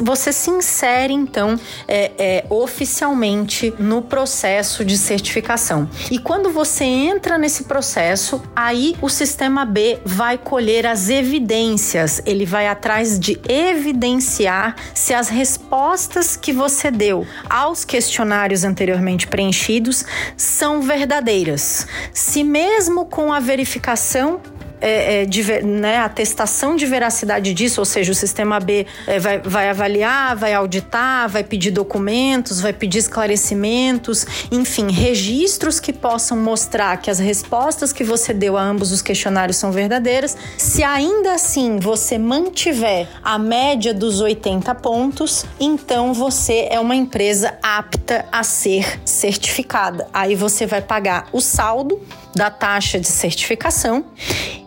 você se insere então é, é, oficialmente no processo de certificação. E quando você você entra nesse processo, aí o sistema B vai colher as evidências, ele vai atrás de evidenciar se as respostas que você deu aos questionários anteriormente preenchidos são verdadeiras. Se mesmo com a verificação é, é, de, né, atestação de veracidade disso, ou seja, o sistema B é, vai, vai avaliar, vai auditar, vai pedir documentos, vai pedir esclarecimentos, enfim, registros que possam mostrar que as respostas que você deu a ambos os questionários são verdadeiras. Se ainda assim você mantiver a média dos 80 pontos, então você é uma empresa apta a ser certificada. Aí você vai pagar o saldo da taxa de certificação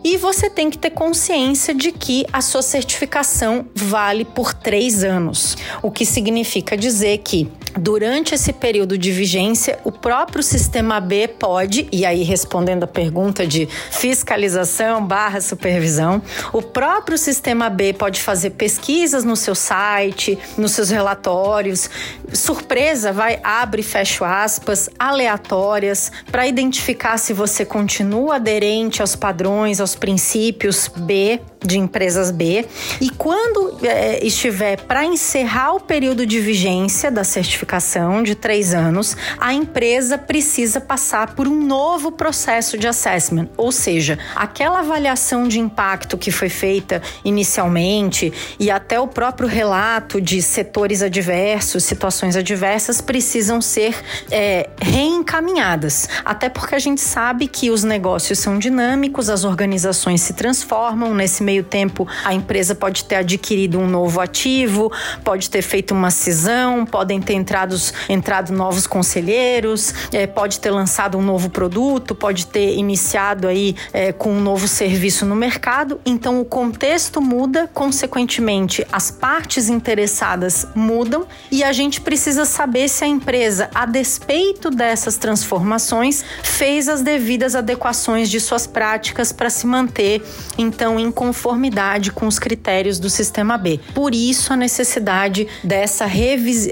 E você tem que ter consciência de que a sua certificação vale por três anos, o que significa dizer que Durante esse período de vigência, o próprio sistema B pode, e aí respondendo a pergunta de fiscalização barra supervisão, o próprio sistema B pode fazer pesquisas no seu site, nos seus relatórios, surpresa, vai, abre e fecha aspas, aleatórias, para identificar se você continua aderente aos padrões, aos princípios B de empresas B. E quando é, estiver para encerrar o período de vigência da certificação de três anos, a empresa precisa passar por um novo processo de assessment, ou seja, aquela avaliação de impacto que foi feita inicialmente e até o próprio relato de setores adversos, situações adversas, precisam ser é, reencaminhadas. Até porque a gente sabe que os negócios são dinâmicos, as organizações se transformam nesse meio meio tempo a empresa pode ter adquirido um novo ativo, pode ter feito uma cisão, podem ter entrado, entrado novos conselheiros, é, pode ter lançado um novo produto, pode ter iniciado aí é, com um novo serviço no mercado. Então o contexto muda, consequentemente as partes interessadas mudam e a gente precisa saber se a empresa, a despeito dessas transformações, fez as devidas adequações de suas práticas para se manter então em conforto conformidade com os critérios do sistema B. Por isso a necessidade dessa,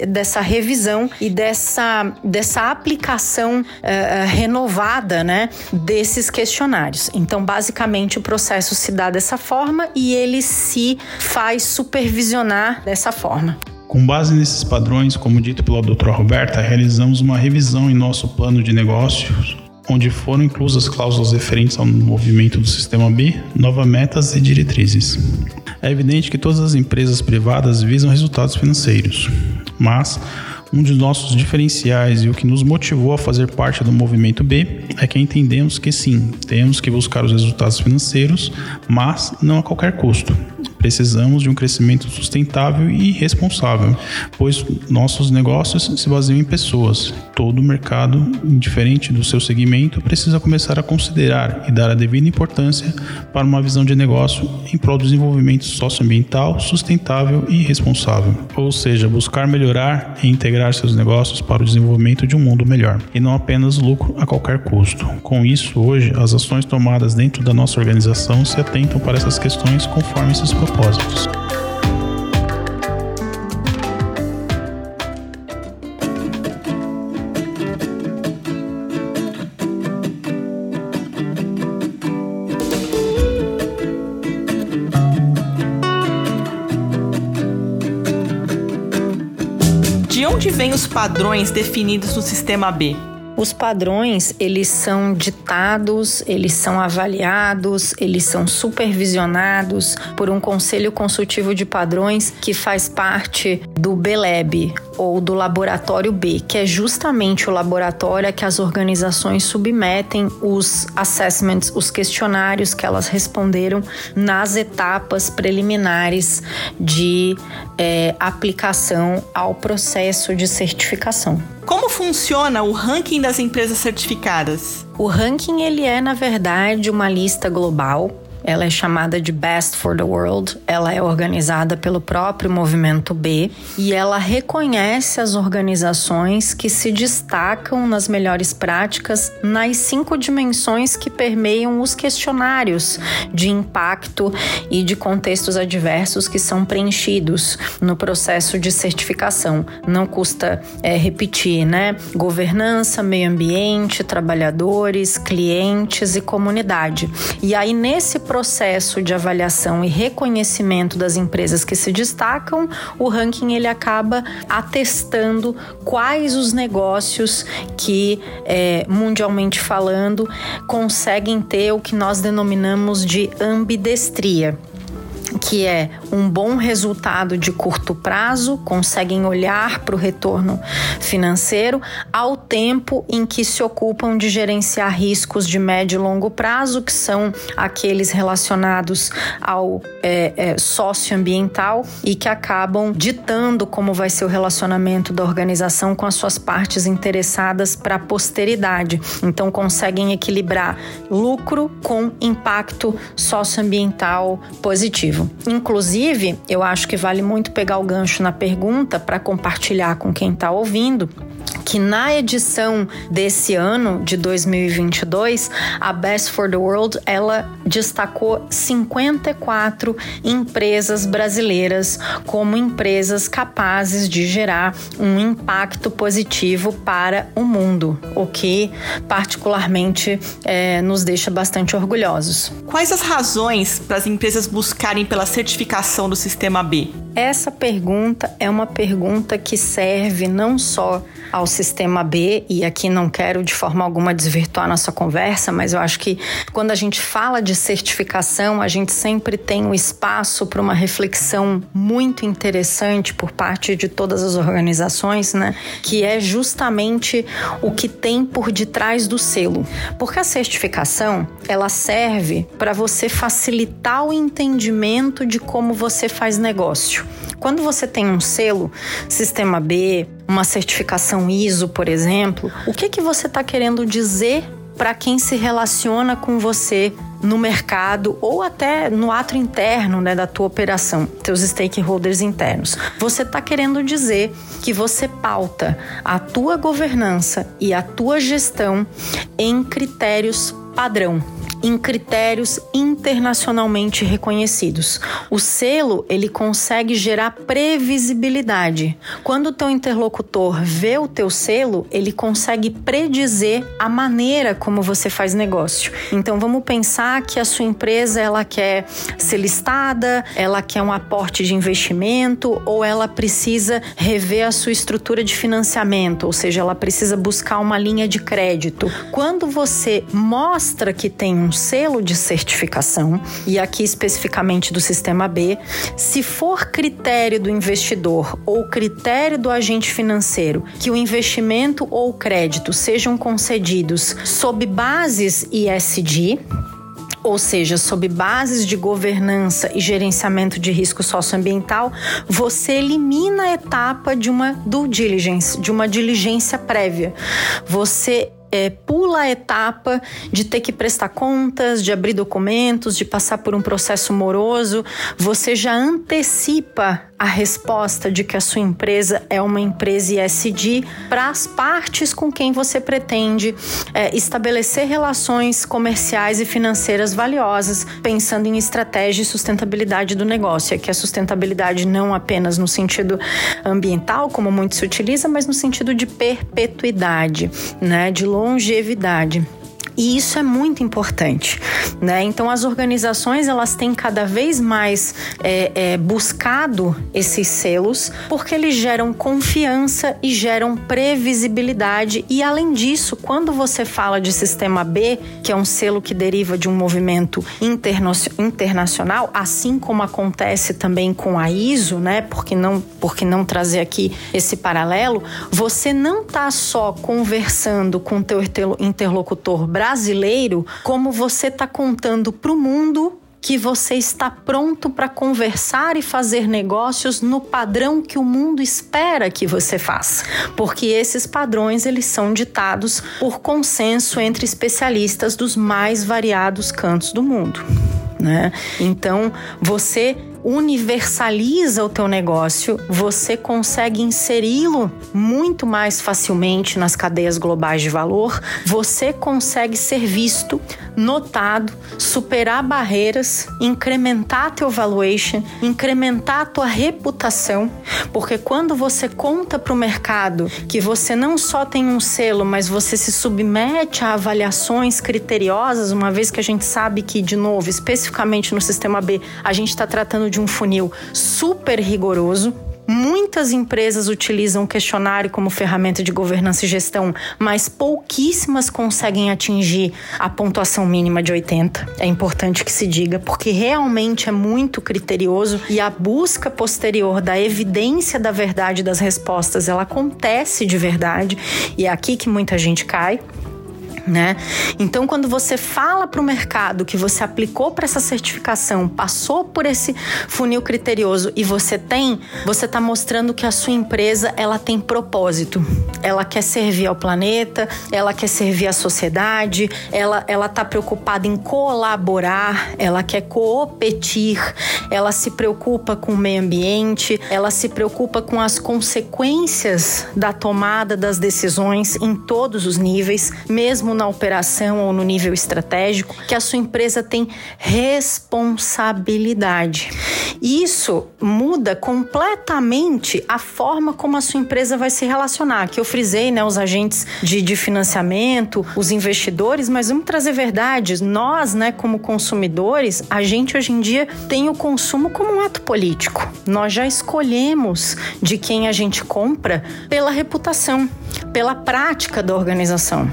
dessa revisão e dessa, dessa aplicação uh, renovada né, desses questionários. Então, basicamente, o processo se dá dessa forma e ele se faz supervisionar dessa forma. Com base nesses padrões, como dito pela doutora Roberta, realizamos uma revisão em nosso plano de negócios onde foram inclusas cláusulas referentes ao movimento do sistema B, novas metas e diretrizes. É evidente que todas as empresas privadas visam resultados financeiros, mas um dos nossos diferenciais e o que nos motivou a fazer parte do movimento B é que entendemos que sim, temos que buscar os resultados financeiros, mas não a qualquer custo. Precisamos de um crescimento sustentável e responsável, pois nossos negócios se baseiam em pessoas. Todo mercado, indiferente do seu segmento, precisa começar a considerar e dar a devida importância para uma visão de negócio em prol do desenvolvimento socioambiental, sustentável e responsável. Ou seja, buscar melhorar e integrar seus negócios para o desenvolvimento de um mundo melhor, e não apenas lucro a qualquer custo. Com isso, hoje, as ações tomadas dentro da nossa organização se atentam para essas questões conforme esses propósitos propósitos. De onde vêm os padrões definidos no sistema B? Os padrões, eles são ditados, eles são avaliados, eles são supervisionados por um conselho consultivo de padrões que faz parte do BELEB, ou do laboratório B, que é justamente o laboratório a que as organizações submetem os assessments, os questionários que elas responderam nas etapas preliminares de é, aplicação ao processo de certificação. Como funciona o ranking das empresas certificadas? O ranking ele é na verdade uma lista global ela é chamada de Best for the World. Ela é organizada pelo próprio Movimento B e ela reconhece as organizações que se destacam nas melhores práticas nas cinco dimensões que permeiam os questionários de impacto e de contextos adversos que são preenchidos no processo de certificação. Não custa é, repetir, né? Governança, meio ambiente, trabalhadores, clientes e comunidade. E aí, nesse processo de avaliação e reconhecimento das empresas que se destacam, o ranking ele acaba atestando quais os negócios que, é, mundialmente falando, conseguem ter o que nós denominamos de ambidestria. Que é um bom resultado de curto prazo, conseguem olhar para o retorno financeiro, ao tempo em que se ocupam de gerenciar riscos de médio e longo prazo, que são aqueles relacionados ao é, é, socioambiental e que acabam ditando como vai ser o relacionamento da organização com as suas partes interessadas para a posteridade. Então, conseguem equilibrar lucro com impacto socioambiental positivo. Inclusive, eu acho que vale muito pegar o gancho na pergunta para compartilhar com quem está ouvindo que na edição desse ano de 2022, a Best for the World, ela destacou 54 empresas brasileiras como empresas capazes de gerar um impacto positivo para o mundo, o que particularmente é, nos deixa bastante orgulhosos. Quais as razões para as empresas buscarem pela certificação do sistema B? Essa pergunta é uma pergunta que serve não só ao sistema B, e aqui não quero de forma alguma desvirtuar nossa conversa, mas eu acho que quando a gente fala de certificação, a gente sempre tem um espaço para uma reflexão muito interessante por parte de todas as organizações, né? Que é justamente o que tem por detrás do selo. Porque a certificação, ela serve para você facilitar o entendimento de como você faz negócio. Quando você tem um selo, sistema B, uma certificação ISO, por exemplo, o que que você está querendo dizer para quem se relaciona com você no mercado ou até no ato interno né, da tua operação, teus stakeholders internos. Você está querendo dizer que você pauta a tua governança e a tua gestão em critérios padrão em critérios internacionalmente reconhecidos. O selo, ele consegue gerar previsibilidade. Quando o teu interlocutor vê o teu selo, ele consegue predizer a maneira como você faz negócio. Então vamos pensar que a sua empresa ela quer ser listada, ela quer um aporte de investimento ou ela precisa rever a sua estrutura de financiamento, ou seja, ela precisa buscar uma linha de crédito. Quando você mostra que tem um selo de certificação, e aqui especificamente do sistema B, se for critério do investidor ou critério do agente financeiro que o investimento ou crédito sejam concedidos sob bases ISD, ou seja, sob bases de governança e gerenciamento de risco socioambiental, você elimina a etapa de uma due diligence, de uma diligência prévia. Você é, pula a etapa de ter que prestar contas, de abrir documentos, de passar por um processo moroso, você já antecipa a resposta de que a sua empresa é uma empresa ISD para as partes com quem você pretende é, estabelecer relações comerciais e financeiras valiosas, pensando em estratégia e sustentabilidade do negócio. Aqui a sustentabilidade não apenas no sentido ambiental, como muito se utiliza, mas no sentido de perpetuidade, né, de longevidade. E isso é muito importante, né? Então as organizações elas têm cada vez mais é, é, buscado esses selos porque eles geram confiança e geram previsibilidade e além disso, quando você fala de sistema B, que é um selo que deriva de um movimento internacional, assim como acontece também com a ISO, né? Porque não, porque não trazer aqui esse paralelo, você não está só conversando com teu interlocutor brasileiro brasileiro, como você está contando para o mundo que você está pronto para conversar e fazer negócios no padrão que o mundo espera que você faça, porque esses padrões eles são ditados por consenso entre especialistas dos mais variados cantos do mundo. Né? Então, você universaliza o teu negócio, você consegue inseri-lo muito mais facilmente nas cadeias globais de valor, você consegue ser visto, notado, superar barreiras, incrementar teu valuation, incrementar tua reputação, porque quando você conta para o mercado que você não só tem um selo, mas você se submete a avaliações criteriosas, uma vez que a gente sabe que, de novo, especificamente no sistema B, a gente está tratando de um funil super rigoroso, Muitas empresas utilizam o questionário como ferramenta de governança e gestão, mas pouquíssimas conseguem atingir a pontuação mínima de 80. É importante que se diga, porque realmente é muito criterioso e a busca posterior da evidência da verdade das respostas, ela acontece de verdade e é aqui que muita gente cai né? Então, quando você fala para o mercado que você aplicou para essa certificação, passou por esse funil criterioso e você tem, você está mostrando que a sua empresa ela tem propósito. Ela quer servir ao planeta, ela quer servir à sociedade, ela ela está preocupada em colaborar, ela quer competir, ela se preocupa com o meio ambiente, ela se preocupa com as consequências da tomada das decisões em todos os níveis, mesmo mesmo na operação ou no nível estratégico, que a sua empresa tem responsabilidade. Isso muda completamente a forma como a sua empresa vai se relacionar. Que eu frisei, né, os agentes de, de financiamento, os investidores, mas vamos trazer verdades. Nós, né, como consumidores, a gente hoje em dia tem o consumo como um ato político. Nós já escolhemos de quem a gente compra pela reputação, pela prática da organização.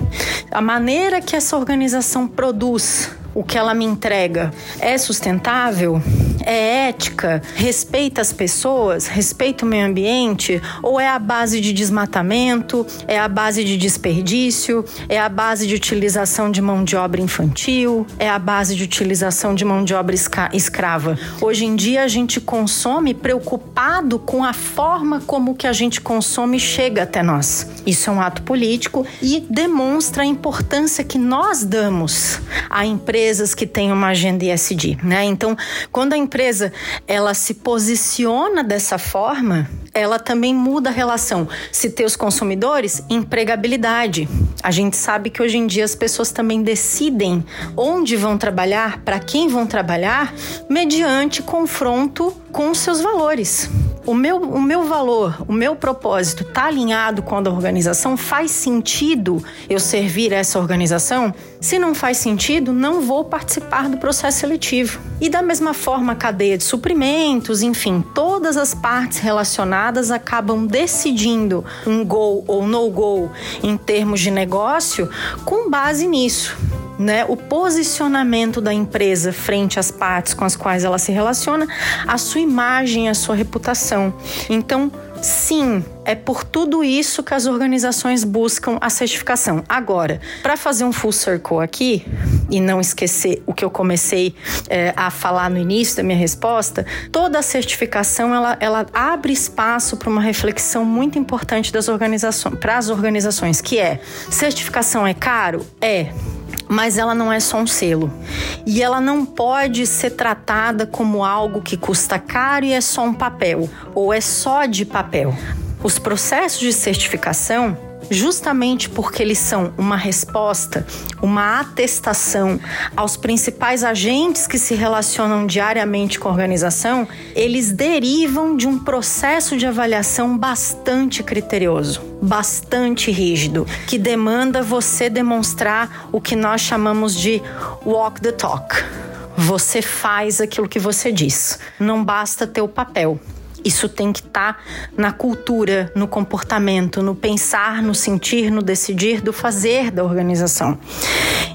A maneira que essa organização produz o que ela me entrega é sustentável? É ética? Respeita as pessoas? Respeita o meio ambiente? Ou é a base de desmatamento? É a base de desperdício? É a base de utilização de mão de obra infantil? É a base de utilização de mão de obra escrava? Hoje em dia a gente consome preocupado com a forma como que a gente consome chega até nós. Isso é um ato político e demonstra a importância que nós damos à empresa empresas que têm uma agenda ESG, né? Então, quando a empresa ela se posiciona dessa forma, ela também muda a relação. Se ter os consumidores, empregabilidade. A gente sabe que hoje em dia as pessoas também decidem onde vão trabalhar, para quem vão trabalhar, mediante confronto com seus valores o meu, o meu valor, o meu propósito está alinhado com a da organização? Faz sentido eu servir essa organização? Se não faz sentido, não vou participar do processo seletivo. E da mesma forma, a cadeia de suprimentos, enfim, todas as partes relacionadas acabam decidindo um go ou no go em termos de negócio com base nisso né, o posicionamento da empresa frente às partes com as quais ela se relaciona, a sua imagem, a sua reputação. Então, Sim, é por tudo isso que as organizações buscam a certificação. Agora, para fazer um full circle aqui e não esquecer o que eu comecei é, a falar no início da minha resposta, toda a certificação ela, ela abre espaço para uma reflexão muito importante das organizações, para as organizações, que é certificação é caro? É mas ela não é só um selo. E ela não pode ser tratada como algo que custa caro e é só um papel, ou é só de papel. Os processos de certificação justamente porque eles são uma resposta, uma atestação aos principais agentes que se relacionam diariamente com a organização, eles derivam de um processo de avaliação bastante criterioso, bastante rígido, que demanda você demonstrar o que nós chamamos de walk the talk. Você faz aquilo que você diz. Não basta ter o papel. Isso tem que estar tá na cultura, no comportamento, no pensar, no sentir, no decidir, do fazer da organização.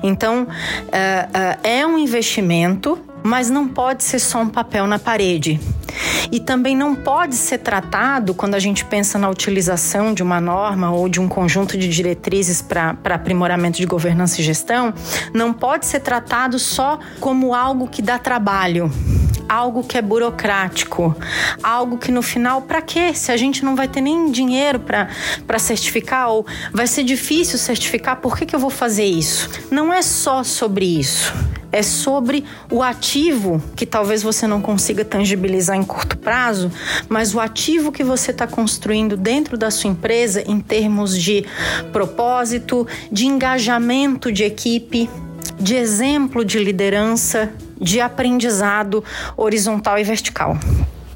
Então, é, é, é um investimento, mas não pode ser só um papel na parede. E também não pode ser tratado, quando a gente pensa na utilização de uma norma ou de um conjunto de diretrizes para aprimoramento de governança e gestão, não pode ser tratado só como algo que dá trabalho algo que é burocrático, algo que no final, para quê? Se a gente não vai ter nem dinheiro para certificar ou vai ser difícil certificar, por que, que eu vou fazer isso? Não é só sobre isso é sobre o ativo que talvez você não consiga tangibilizar em curto prazo, mas o ativo que você está construindo dentro da sua empresa em termos de propósito, de engajamento de equipe, de exemplo de liderança, de aprendizado horizontal e vertical.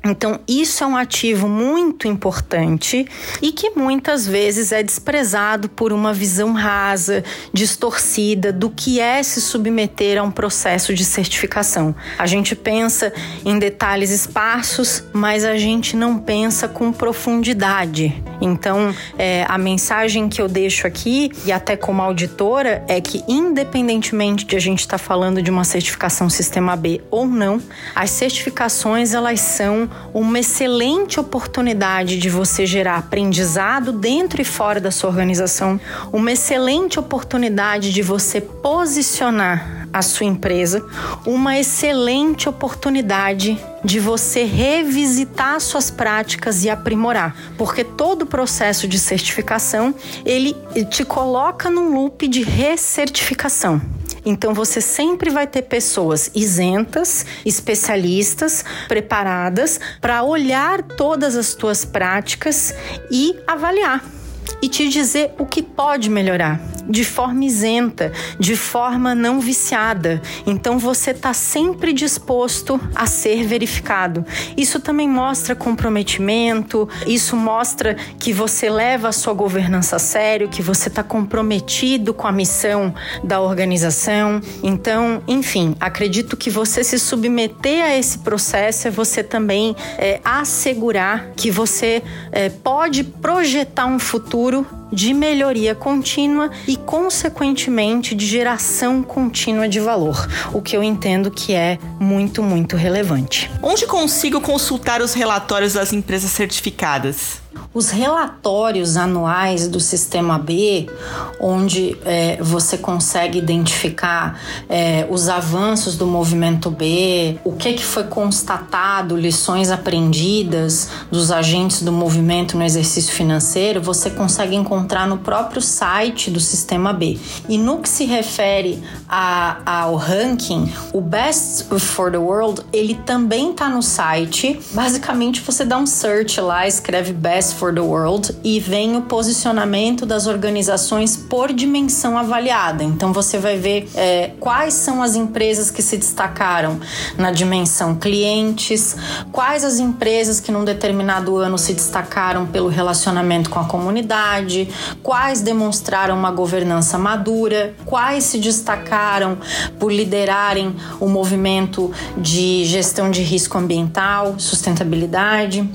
Então, isso é um ativo muito importante e que muitas vezes é desprezado por uma visão rasa, distorcida do que é se submeter a um processo de certificação. A gente pensa em detalhes esparsos, mas a gente não pensa com profundidade. Então, é, a mensagem que eu deixo aqui, e até como auditora, é que, independentemente de a gente estar tá falando de uma certificação Sistema B ou não, as certificações elas são uma excelente oportunidade de você gerar aprendizado dentro e fora da sua organização, uma excelente oportunidade de você posicionar a sua empresa, uma excelente oportunidade de você revisitar suas práticas e aprimorar, porque todo o processo de certificação ele te coloca num loop de recertificação. Então você sempre vai ter pessoas isentas, especialistas, preparadas para olhar todas as tuas práticas e avaliar e te dizer o que pode melhorar de forma isenta, de forma não viciada. Então você está sempre disposto a ser verificado. Isso também mostra comprometimento, isso mostra que você leva a sua governança a sério, que você está comprometido com a missão da organização. Então, enfim, acredito que você se submeter a esse processo é você também é, assegurar que você é, pode projetar um futuro futuro de melhoria contínua e, consequentemente, de geração contínua de valor, o que eu entendo que é muito, muito relevante. Onde consigo consultar os relatórios das empresas certificadas? Os relatórios anuais do Sistema B, onde é, você consegue identificar é, os avanços do movimento B, o que, que foi constatado, lições aprendidas dos agentes do movimento no exercício financeiro, você consegue encontrar no próprio site do Sistema B. E no que se refere a, ao ranking, o Best for the World, ele também está no site. Basicamente, você dá um search lá, escreve Best for the World e vem o posicionamento das organizações por dimensão avaliada. Então você vai ver é, quais são as empresas que se destacaram na dimensão clientes, quais as empresas que num determinado ano se destacaram pelo relacionamento com a comunidade, quais demonstraram uma governança madura, quais se destacaram por liderarem o movimento de gestão de risco ambiental, sustentabilidade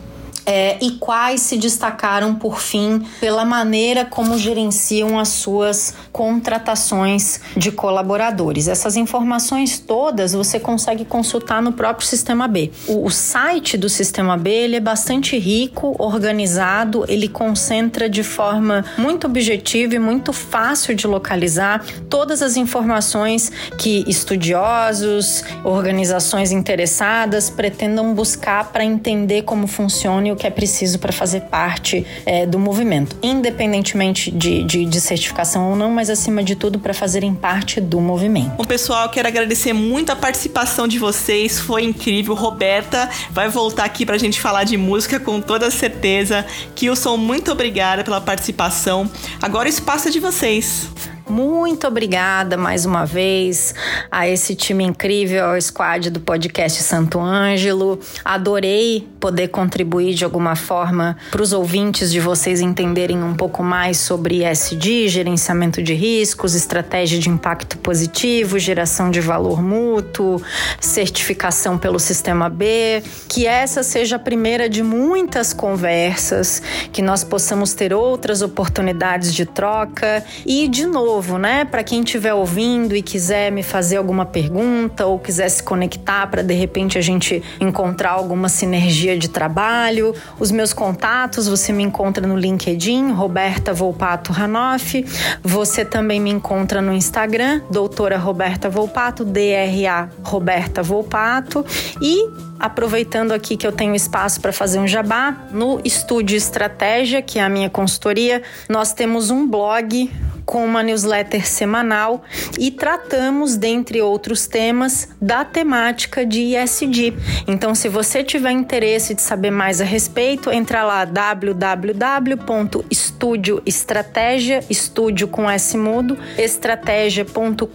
é, e quais se destacaram, por fim, pela maneira como gerenciam as suas contratações de colaboradores. Essas informações todas você consegue consultar no próprio Sistema B. O, o site do Sistema B ele é bastante rico, organizado, ele concentra de forma muito objetiva e muito fácil de localizar todas as informações que estudiosos, organizações interessadas pretendam buscar para entender como funciona o que é preciso para fazer parte é, do movimento, independentemente de, de, de, certificação ou não, mas acima de tudo para fazerem parte do movimento. Bom, pessoal, quero agradecer muito a participação de vocês, foi incrível. Roberta vai voltar aqui para a gente falar de música com toda certeza. Kilson, muito obrigada pela participação. Agora o espaço é de vocês. Muito obrigada mais uma vez a esse time incrível, ao squad do podcast Santo Ângelo. Adorei poder contribuir de alguma forma para os ouvintes de vocês entenderem um pouco mais sobre ESG, gerenciamento de riscos, estratégia de impacto positivo, geração de valor mútuo, certificação pelo Sistema B. Que essa seja a primeira de muitas conversas, que nós possamos ter outras oportunidades de troca e, de novo, novo, né? Para quem estiver ouvindo e quiser me fazer alguma pergunta ou quiser se conectar para de repente a gente encontrar alguma sinergia de trabalho, os meus contatos você me encontra no LinkedIn, Roberta Volpato Ranoff. Você também me encontra no Instagram, doutora Roberta Volpato, DRA Roberta Volpato. E aproveitando aqui que eu tenho espaço para fazer um jabá, no Estúdio Estratégia, que é a minha consultoria, nós temos um blog com uma newsletter semanal e tratamos, dentre outros temas, da temática de ESG. Então, se você tiver interesse de saber mais a respeito, entra lá www.estudioestratégia, estúdio com S mudo, estratégia.com.br,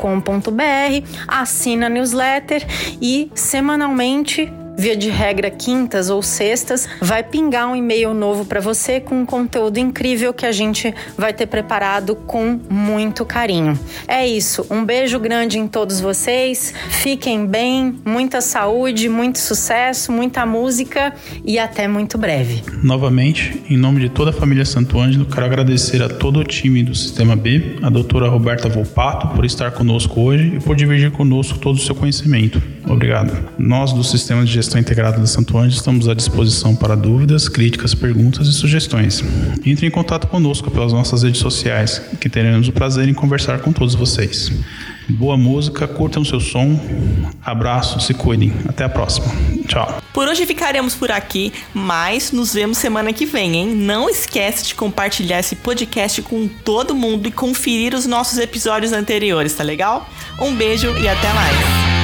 assina a newsletter e semanalmente via de regra quintas ou sextas, vai pingar um e-mail novo para você com um conteúdo incrível que a gente vai ter preparado com muito carinho. É isso. Um beijo grande em todos vocês. Fiquem bem, muita saúde, muito sucesso, muita música e até muito breve. Novamente, em nome de toda a família Santo Ângelo, quero agradecer a todo o time do Sistema B, a doutora Roberta Volpato, por estar conosco hoje e por dividir conosco todo o seu conhecimento. Obrigado. Nós, do Sistema de Gestão Integrada da Santo Ângelo, estamos à disposição para dúvidas, críticas, perguntas e sugestões. Entre em contato conosco pelas nossas redes sociais, que teremos o prazer em conversar com todos vocês. Boa música, curtam seu som. Abraço, se cuidem. Até a próxima. Tchau. Por hoje ficaremos por aqui, mas nos vemos semana que vem, hein? Não esquece de compartilhar esse podcast com todo mundo e conferir os nossos episódios anteriores, tá legal? Um beijo e até mais.